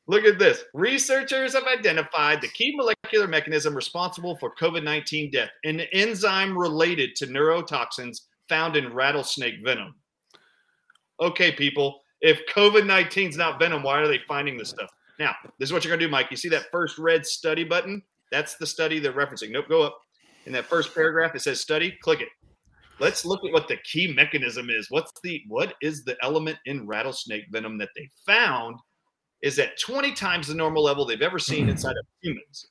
Look at this. Researchers have identified the key molecular mechanism responsible for COVID 19 death, an enzyme related to neurotoxins found in rattlesnake venom. Okay, people, if COVID 19 is not venom, why are they finding this stuff? Now, this is what you're going to do, Mike. You see that first red study button? That's the study they're referencing. Nope, go up. In that first paragraph, it says study. Click it. Let's look at what the key mechanism is. What's the what is the element in rattlesnake venom that they found is at 20 times the normal level they've ever seen hmm. inside of humans.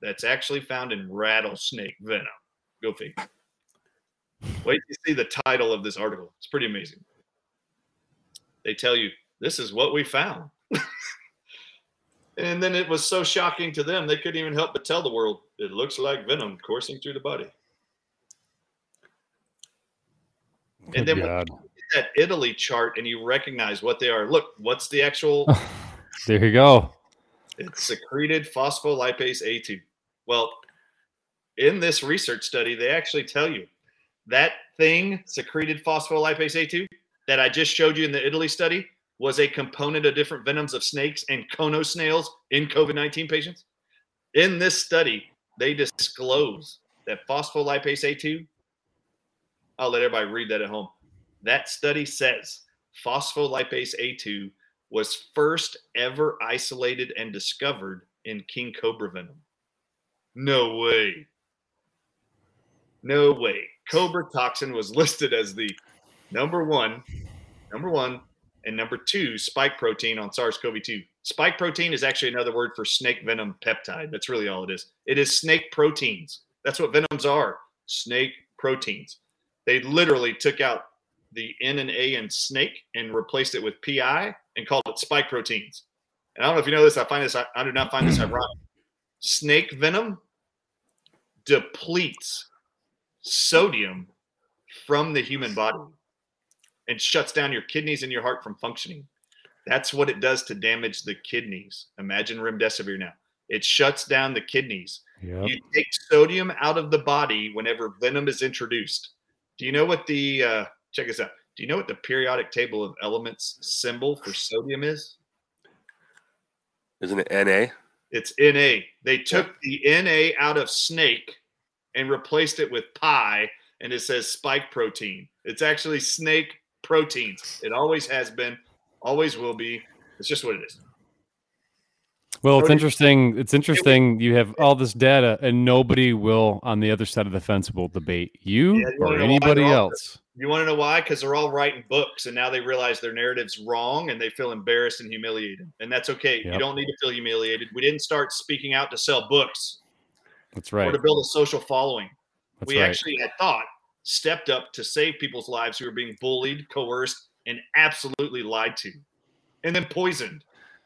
That's actually found in rattlesnake venom. Go figure. Wait to see the title of this article. It's pretty amazing. They tell you this is what we found. and then it was so shocking to them they couldn't even help but tell the world it looks like venom coursing through the body. And Good then when God. that Italy chart and you recognize what they are. Look, what's the actual [laughs] There you go. It's secreted phospholipase A2. Well, in this research study, they actually tell you that thing, secreted phospholipase A2, that I just showed you in the Italy study, was a component of different venoms of snakes and cono snails in COVID 19 patients. In this study, they disclose that phospholipase A2, I'll let everybody read that at home. That study says phospholipase A2 was first ever isolated and discovered in king cobra venom. No way. No way. Cobra toxin was [laughs] listed as the number one, number one, and number two spike protein on SARS CoV 2. Spike protein is actually another word for snake venom peptide. That's really all it is. It is snake proteins. That's what venoms are snake proteins. They literally took out the N and A in snake and replaced it with PI and called it spike proteins. And I don't know if you know this. I find this. I, I do not find this ironic. Snake venom depletes sodium from the human body and shuts down your kidneys and your heart from functioning. That's what it does to damage the kidneys. Imagine remdesivir now. It shuts down the kidneys. Yep. You take sodium out of the body whenever venom is introduced. Do you know what the uh, check this out? Do you know what the periodic table of elements symbol for sodium is? Isn't it Na? It's Na. They took the Na out of snake and replaced it with pi, and it says spike protein. It's actually snake proteins. It always has been, always will be. It's just what it is. Well, it's interesting. It's interesting. You have all this data, and nobody will on the other side of the fence will debate you Yeah, you or anybody all- else. You want to know why? Because they're all writing books, and now they realize their narrative's wrong, and they feel embarrassed and humiliated. And that's okay. You don't need to feel humiliated. We didn't start speaking out to sell books That's right. or to build a social following. That's we right. actually had thought stepped up to save people's lives who were being bullied, coerced, and absolutely lied to, and then poisoned.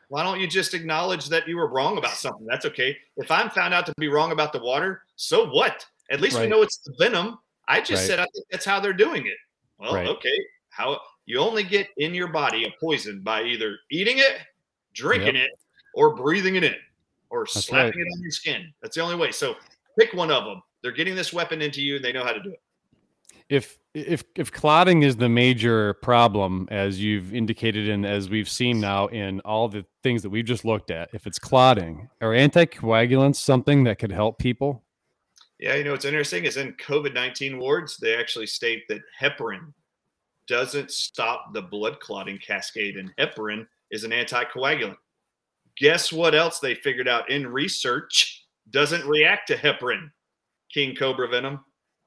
Why don't you just acknowledge that you were wrong about something? That's okay. If I'm found out to be wrong about the water, so what? At least we know it's the venom. I just Right. said I think that's how they're doing it. Well, Right. okay. How you only get in your body a poison by either eating it, drinking it, or breathing it in, or That's slapping right. it on your skin. That's the only way. So pick one of them. They're getting this weapon into you, and they know how to do it. If if if clotting is the major problem as you've indicated and as we've seen now in all the things that we've just looked at if it's clotting are anticoagulants something that could help people Yeah, you know what's interesting is in COVID 19 wards, they actually state that heparin doesn't stop the blood clotting cascade, and heparin is an anticoagulant. Guess what else they figured out in research doesn't react to heparin? King cobra venom.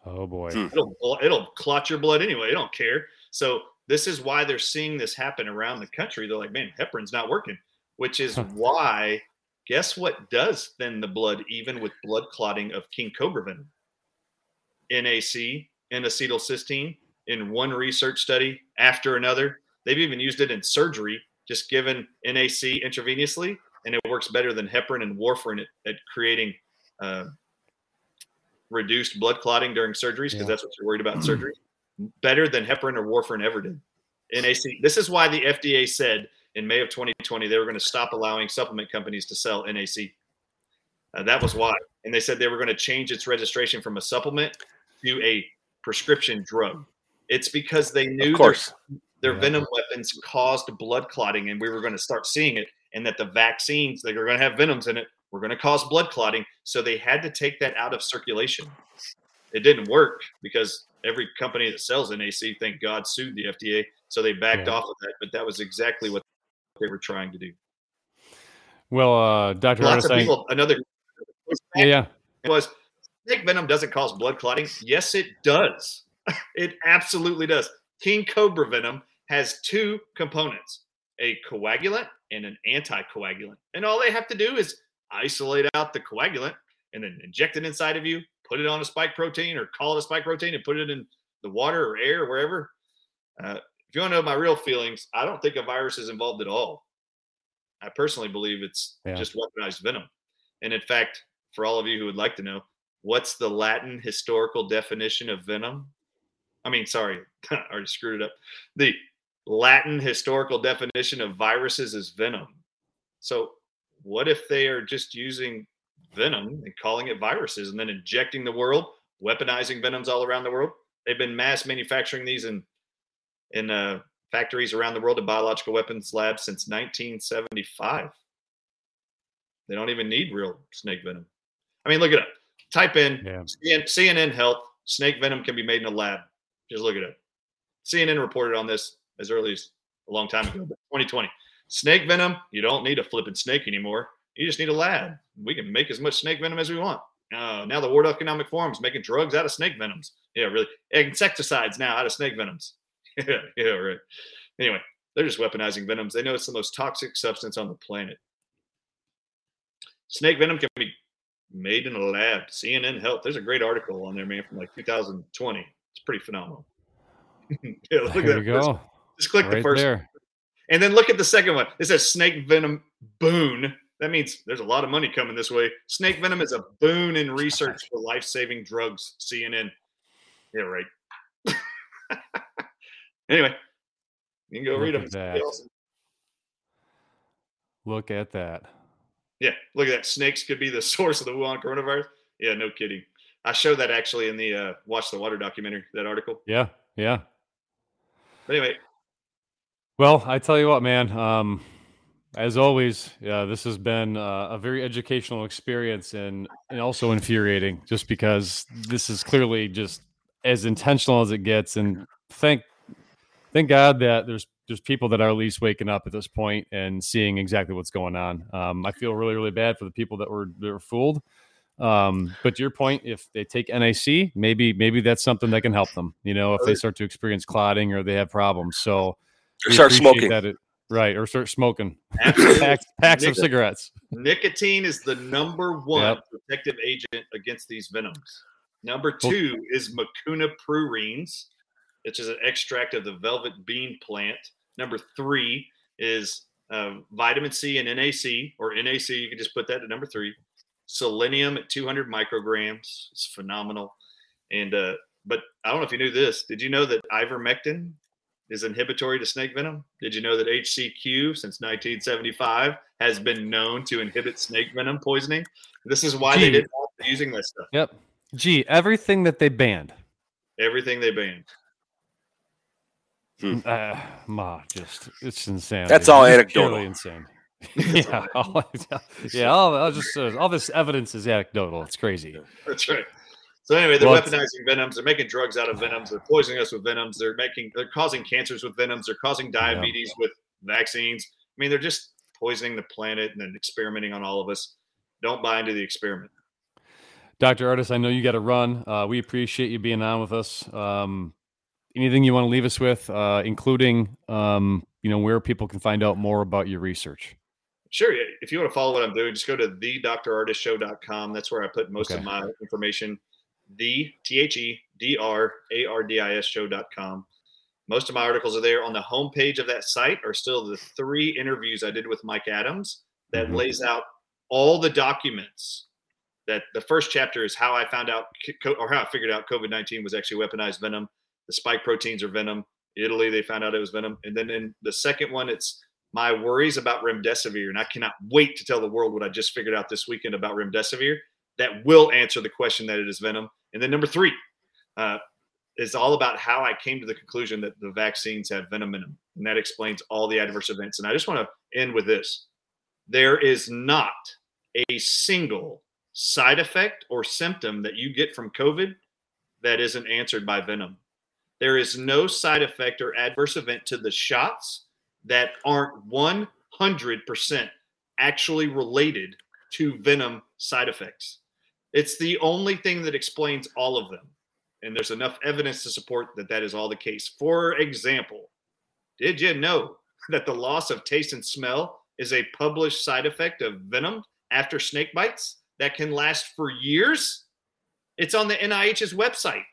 Oh boy Hmm. It'll, it'll clot your blood anyway. It don't care. So, this is why they're seeing this happen around the country. They're like, man, heparin's not working, which is why, guess what does thin the blood, even with blood clotting of king cobra venom? NAC, N-acetylcysteine, in one research study after another. They've even used it in surgery, just given NAC intravenously, and it works better than heparin and warfarin at, at creating uh, reduced blood clotting during surgeries because Yeah. that's what you're worried about in surgery. Better than heparin or warfarin ever did. NAC. This is why the FDA said in May of 2020 they were going to stop allowing supplement companies to sell NAC. Uh, that was why, and they said they were going to change its registration from a supplement to a prescription drug. It's because they knew Of their, course. their Yeah. venom weapons caused blood clotting, and we were going to start seeing it, and that the vaccines that are going to have venoms in it were going to cause blood clotting. So they had to take that out of circulation. [sighs] It didn't work because every company that sells NAC, thank God, sued the FDA, so they backed Yeah. off of that. But that was exactly what they were trying to do. well uh dr Lots of people. Another yeah yeah was snake venom doesn't cause blood clotting. Yes, it does. [laughs] it absolutely does. King cobra venom has two components a coagulant and an anticoagulant. And all they have to do is isolate out the coagulant and then inject it inside of you, put it on a spike protein or call it a spike protein and put it in the water or air or wherever. Uh, if you want to know my real feelings, I don't think a virus is involved at all. I personally believe it's Yeah. just weaponized venom. And in fact, for all of you who would like to know, what's the Latin historical definition of venom? I mean, sorry, [laughs] I already screwed it up. The Latin historical definition of viruses is venom. So, what if they are just using venom and calling it viruses and then injecting the world, weaponizing venoms all around the world? They've been mass manufacturing these in in uh, factories around the world in biological weapons labs since 1975. They don't even need real snake venom. I mean, look it up. Type in Yeah. CN- CNN Health snake venom can be made in a lab. Just look it up. CNN reported on this as early as a long time ago, 2020. Snake venom, you don't need a flipping snake anymore. You just need a lab. We can make as much snake venom as we want. Uh, now the World Economic Forum's making drugs out of snake venoms. Yeah, really. Insecticides now out of snake venoms. [laughs] yeah, yeah, right. Anyway, they're just weaponizing venoms. They know it's the most toxic substance on the planet. Snake venom can be made in a lab. CNN Health. There's a great article on there, man, from like 2020. It's pretty phenomenal. [laughs] yeah, look at that. go Just click the first there and then look at the second one. It says snake venom boon. That means there's a lot of money coming this way. Snake venom is a boon in research for life saving drugs. CNN. Yeah, right. [laughs] anyway, you can go Look read them. Pretty that. awesome. look at that Yeah, look at that. Snakes could be the [laughs] source of the Wuhan coronavirus. Yeah, no kidding. I showed that actually in the uh, Watch the Water documentary, that article. yeah yeah But anyway, Well, I tell you what, man. Um, as always, yeah, this has been uh, a very educational experience and and also infuriating, just because this is clearly just as intentional as it gets. And thank thank God that there's there's people that are at least waking up at this point and seeing exactly what's going on. Um, I feel really really bad for the people that were that were fooled. Um, but to your point, if they take NAC, maybe maybe that's something that can help them. You know, if they start to experience clotting or they have problems. So Or start smoking. that it- right, or start smoking absolutely. packs, packs of cigarettes. Nicotine is the number one Yep. protective agent against these venoms. Number two is Mucuna pruriens, which is an extract of the velvet bean plant. Number three is uh, vitamin C and NAC, or NAC, you can just put that at number three. Selenium at 200 micrograms. It's phenomenal. And, uh, but I don't know if you knew this. Did you know that ivermectin is inhibitory to snake venom? Did you know that HCQ since 1975 has been known to inhibit snake venom poisoning? This is why Gee. they didn't want using this stuff. Yep. Gee, everything that they banned. Everything they banned. Uh, ma, just it's insane. That's all anecdotal. purely insane. [laughs] yeah, all, [laughs] yeah. All, all just uh, all this evidence is anecdotal. It's crazy. [laughs] That's right. So anyway, they're Well, weaponizing venoms. They're making drugs out of venoms. They're poisoning us with venoms. They're making they're causing cancers with venoms. They're causing diabetes with vaccines. I mean, they're just poisoning the planet and then experimenting on all of us. Don't buy into the experiment. Dr. Ardis, I know you got to run. Uh, we appreciate you being on with us. Um, anything you want to leave us with, uh, including um, you know where people can find out more about your research. Sure. If you want to follow what I'm doing, just go to thedrardisshow.com. That's where I put most Okay. of my information. The T H E D R A R D I S show.com. Most of my articles are there. On the homepage of that site are still the three interviews I did with Mike Adams that Mhm. lays out all the documents. That the first chapter is how I found out or how I figured out COVID 19 was actually weaponized venom. The spike proteins are venom. Italy, they found out it was venom. And then in the second one, it's my worries about remdesivir, and I cannot wait to tell the world what I just figured out this weekend about remdesivir. That will answer the question that it is venom. And then number three uh, is all about how I came to the conclusion that the vaccines have venom in them, and that explains all the adverse events. And I just want to end with this: there is not a single side effect or symptom that you get from COVID that isn't answered by venom. There is no side effect or adverse event to the shots that aren't 100% actually related to venom side effects. It's the only thing that explains all of them. And there's enough evidence to support that that is all the case. For example, did you know that the loss of taste and smell is a published side effect of venom after snake bites that can last for years? It's on the NIH's website.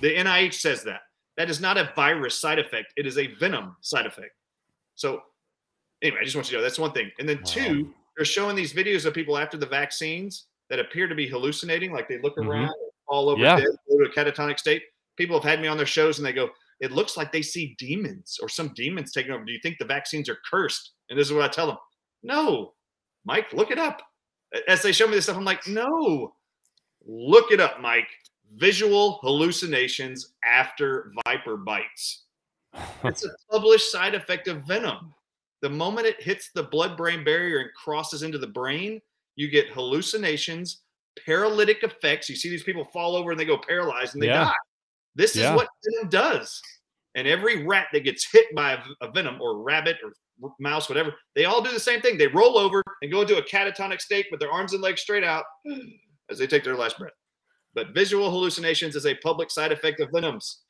The NIH says that. That is not a virus side effect, it is a venom side effect. So, anyway, I just want you to know that's one thing. And then, two, they're showing these videos of people after the vaccines that appear to be hallucinating, like they look Mhm. around all over, Yeah. dead, go to a catatonic state. People have had me on their shows and they go, It looks like they see demons or some demons taking over. Do you think the vaccines are cursed? And this is what I tell them No, Mike, look it up. As they show me this stuff, I'm like, No, look it up, Mike. Visual hallucinations after viper bites. [laughs] It's a published side effect of venom. The moment it hits the blood brain barrier and crosses into the brain, you get hallucinations, paralytic effects. You see these people fall over and they go paralyzed and they Yeah. die. This Yeah. is what venom does. And every rat that gets hit by a, venom or rabbit or mouse, whatever, they all do the same thing. They roll over and go into a catatonic state with their arms and legs straight out [gasps] as they take their last breath. But visual hallucinations is a public side effect of venoms.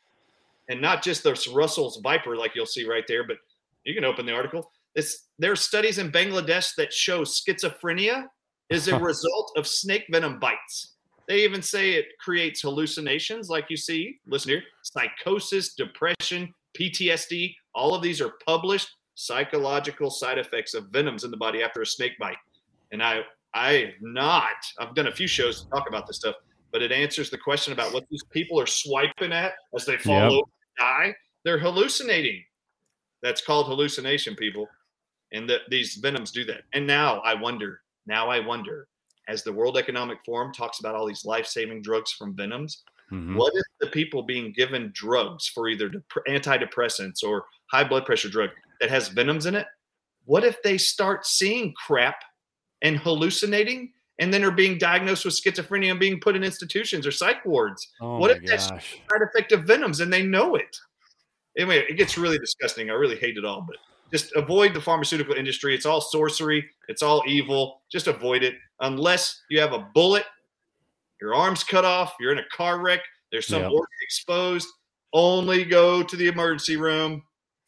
And not just the Russell's viper, like you'll see right there, but you can open the article. It's, there are studies in Bangladesh that show schizophrenia is a [laughs] result of snake venom bites. They even say it creates hallucinations, like you see. Listen here psychosis, depression, PTSD. All of these are published psychological side effects of venoms in the body after a snake bite. And I, I not, I've done a few shows to talk about this stuff, but it answers the question about what these people are swiping at as they fall Yep. over and die. They're hallucinating. That's called hallucination, people. And the, these venoms do that. And now I wonder, now I wonder, as the World Economic Forum talks about all these life saving drugs from venoms, Mhm. what if the people being given drugs for either dep- antidepressants or high blood pressure drug that has venoms in it? What if they start seeing crap and hallucinating and then are being diagnosed with schizophrenia and being put in institutions or psych wards? Oh what if that's- gosh. Side effect of venoms and they know it. Anyway, it gets really disgusting. I really hate it all, but just avoid the pharmaceutical industry. It's all sorcery, it's all evil. Just avoid it unless you have a bullet your arm's cut off, you're in a car wreck, there's some Yep. organ exposed, only go to the emergency room.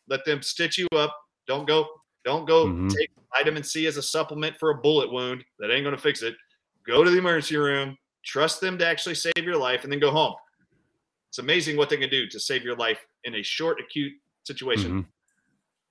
Let them stitch you up. Don't go, don't go Mhm. take vitamin C as a supplement for a bullet wound. That ain't gonna fix it. Go to the emergency room, trust them to actually save your life, and then go home. It's amazing what they can do to save your life in a short, acute situation. Mhm.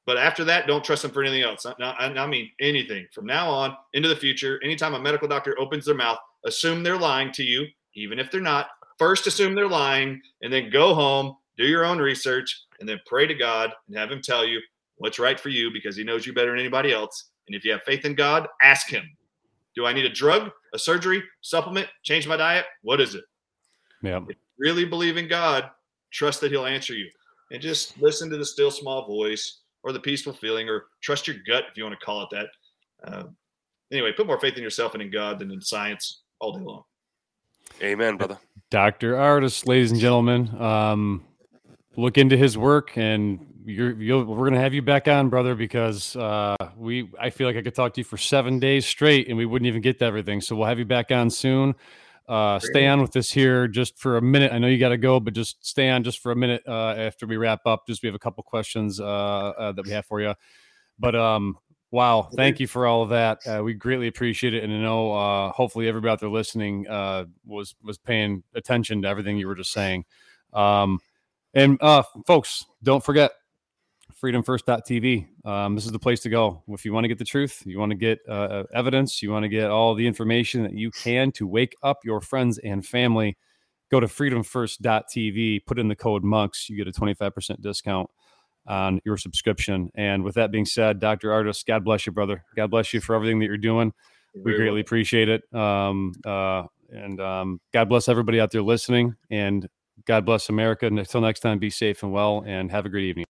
But after that, don't trust them for anything else. I, I mean anything. From now on into the future, anytime a medical doctor opens their mouth, assume they're lying to you, even if they're not. First, assume they're lying, and then go home, do your own research, and then pray to God and have Him tell you what's right for you because He knows you better than anybody else. And if you have faith in God, ask Him. Do I need a drug, a surgery, supplement, change my diet? What is it? Yeah. Really believe in God, trust that He'll answer you. And just listen to the still small voice or the peaceful feeling or trust your gut if you want to call it that. Uh, anyway, put more faith in yourself and in God than in science all day long. Amen, brother. Dr. Ardis, ladies and gentlemen, um, look into his work and you're, we're going to have you back on brother because uh, we i feel like i could talk to you for seven days straight and we wouldn't even get to everything so we'll have you back on soon uh, stay on with us here just for a minute. I know you got to go but just stay on just for a minute uh, after we wrap up just we have a couple questions uh, uh, that we have for you but um wow thank you for all of that. Uh, we greatly appreciate it and i know hopefully everybody out there listening was was paying attention to everything you were just saying. Um, and uh, folks, don't forget freedomfirst.tv. Um, this is the place to go. If you want to get the truth, you want to get uh, uh, evidence, you want to get all the information that you can to wake up your friends and family, go to freedomfirst.tv, put in the code monks, you get a 25% discount on your subscription. And with that being said, Dr. Ardis, God bless you, brother. God bless you for everything that you're doing. we greatly appreciate it. Um, uh, and um, God bless everybody out there listening. And God bless America. And until next time, be safe and well, and have a great evening.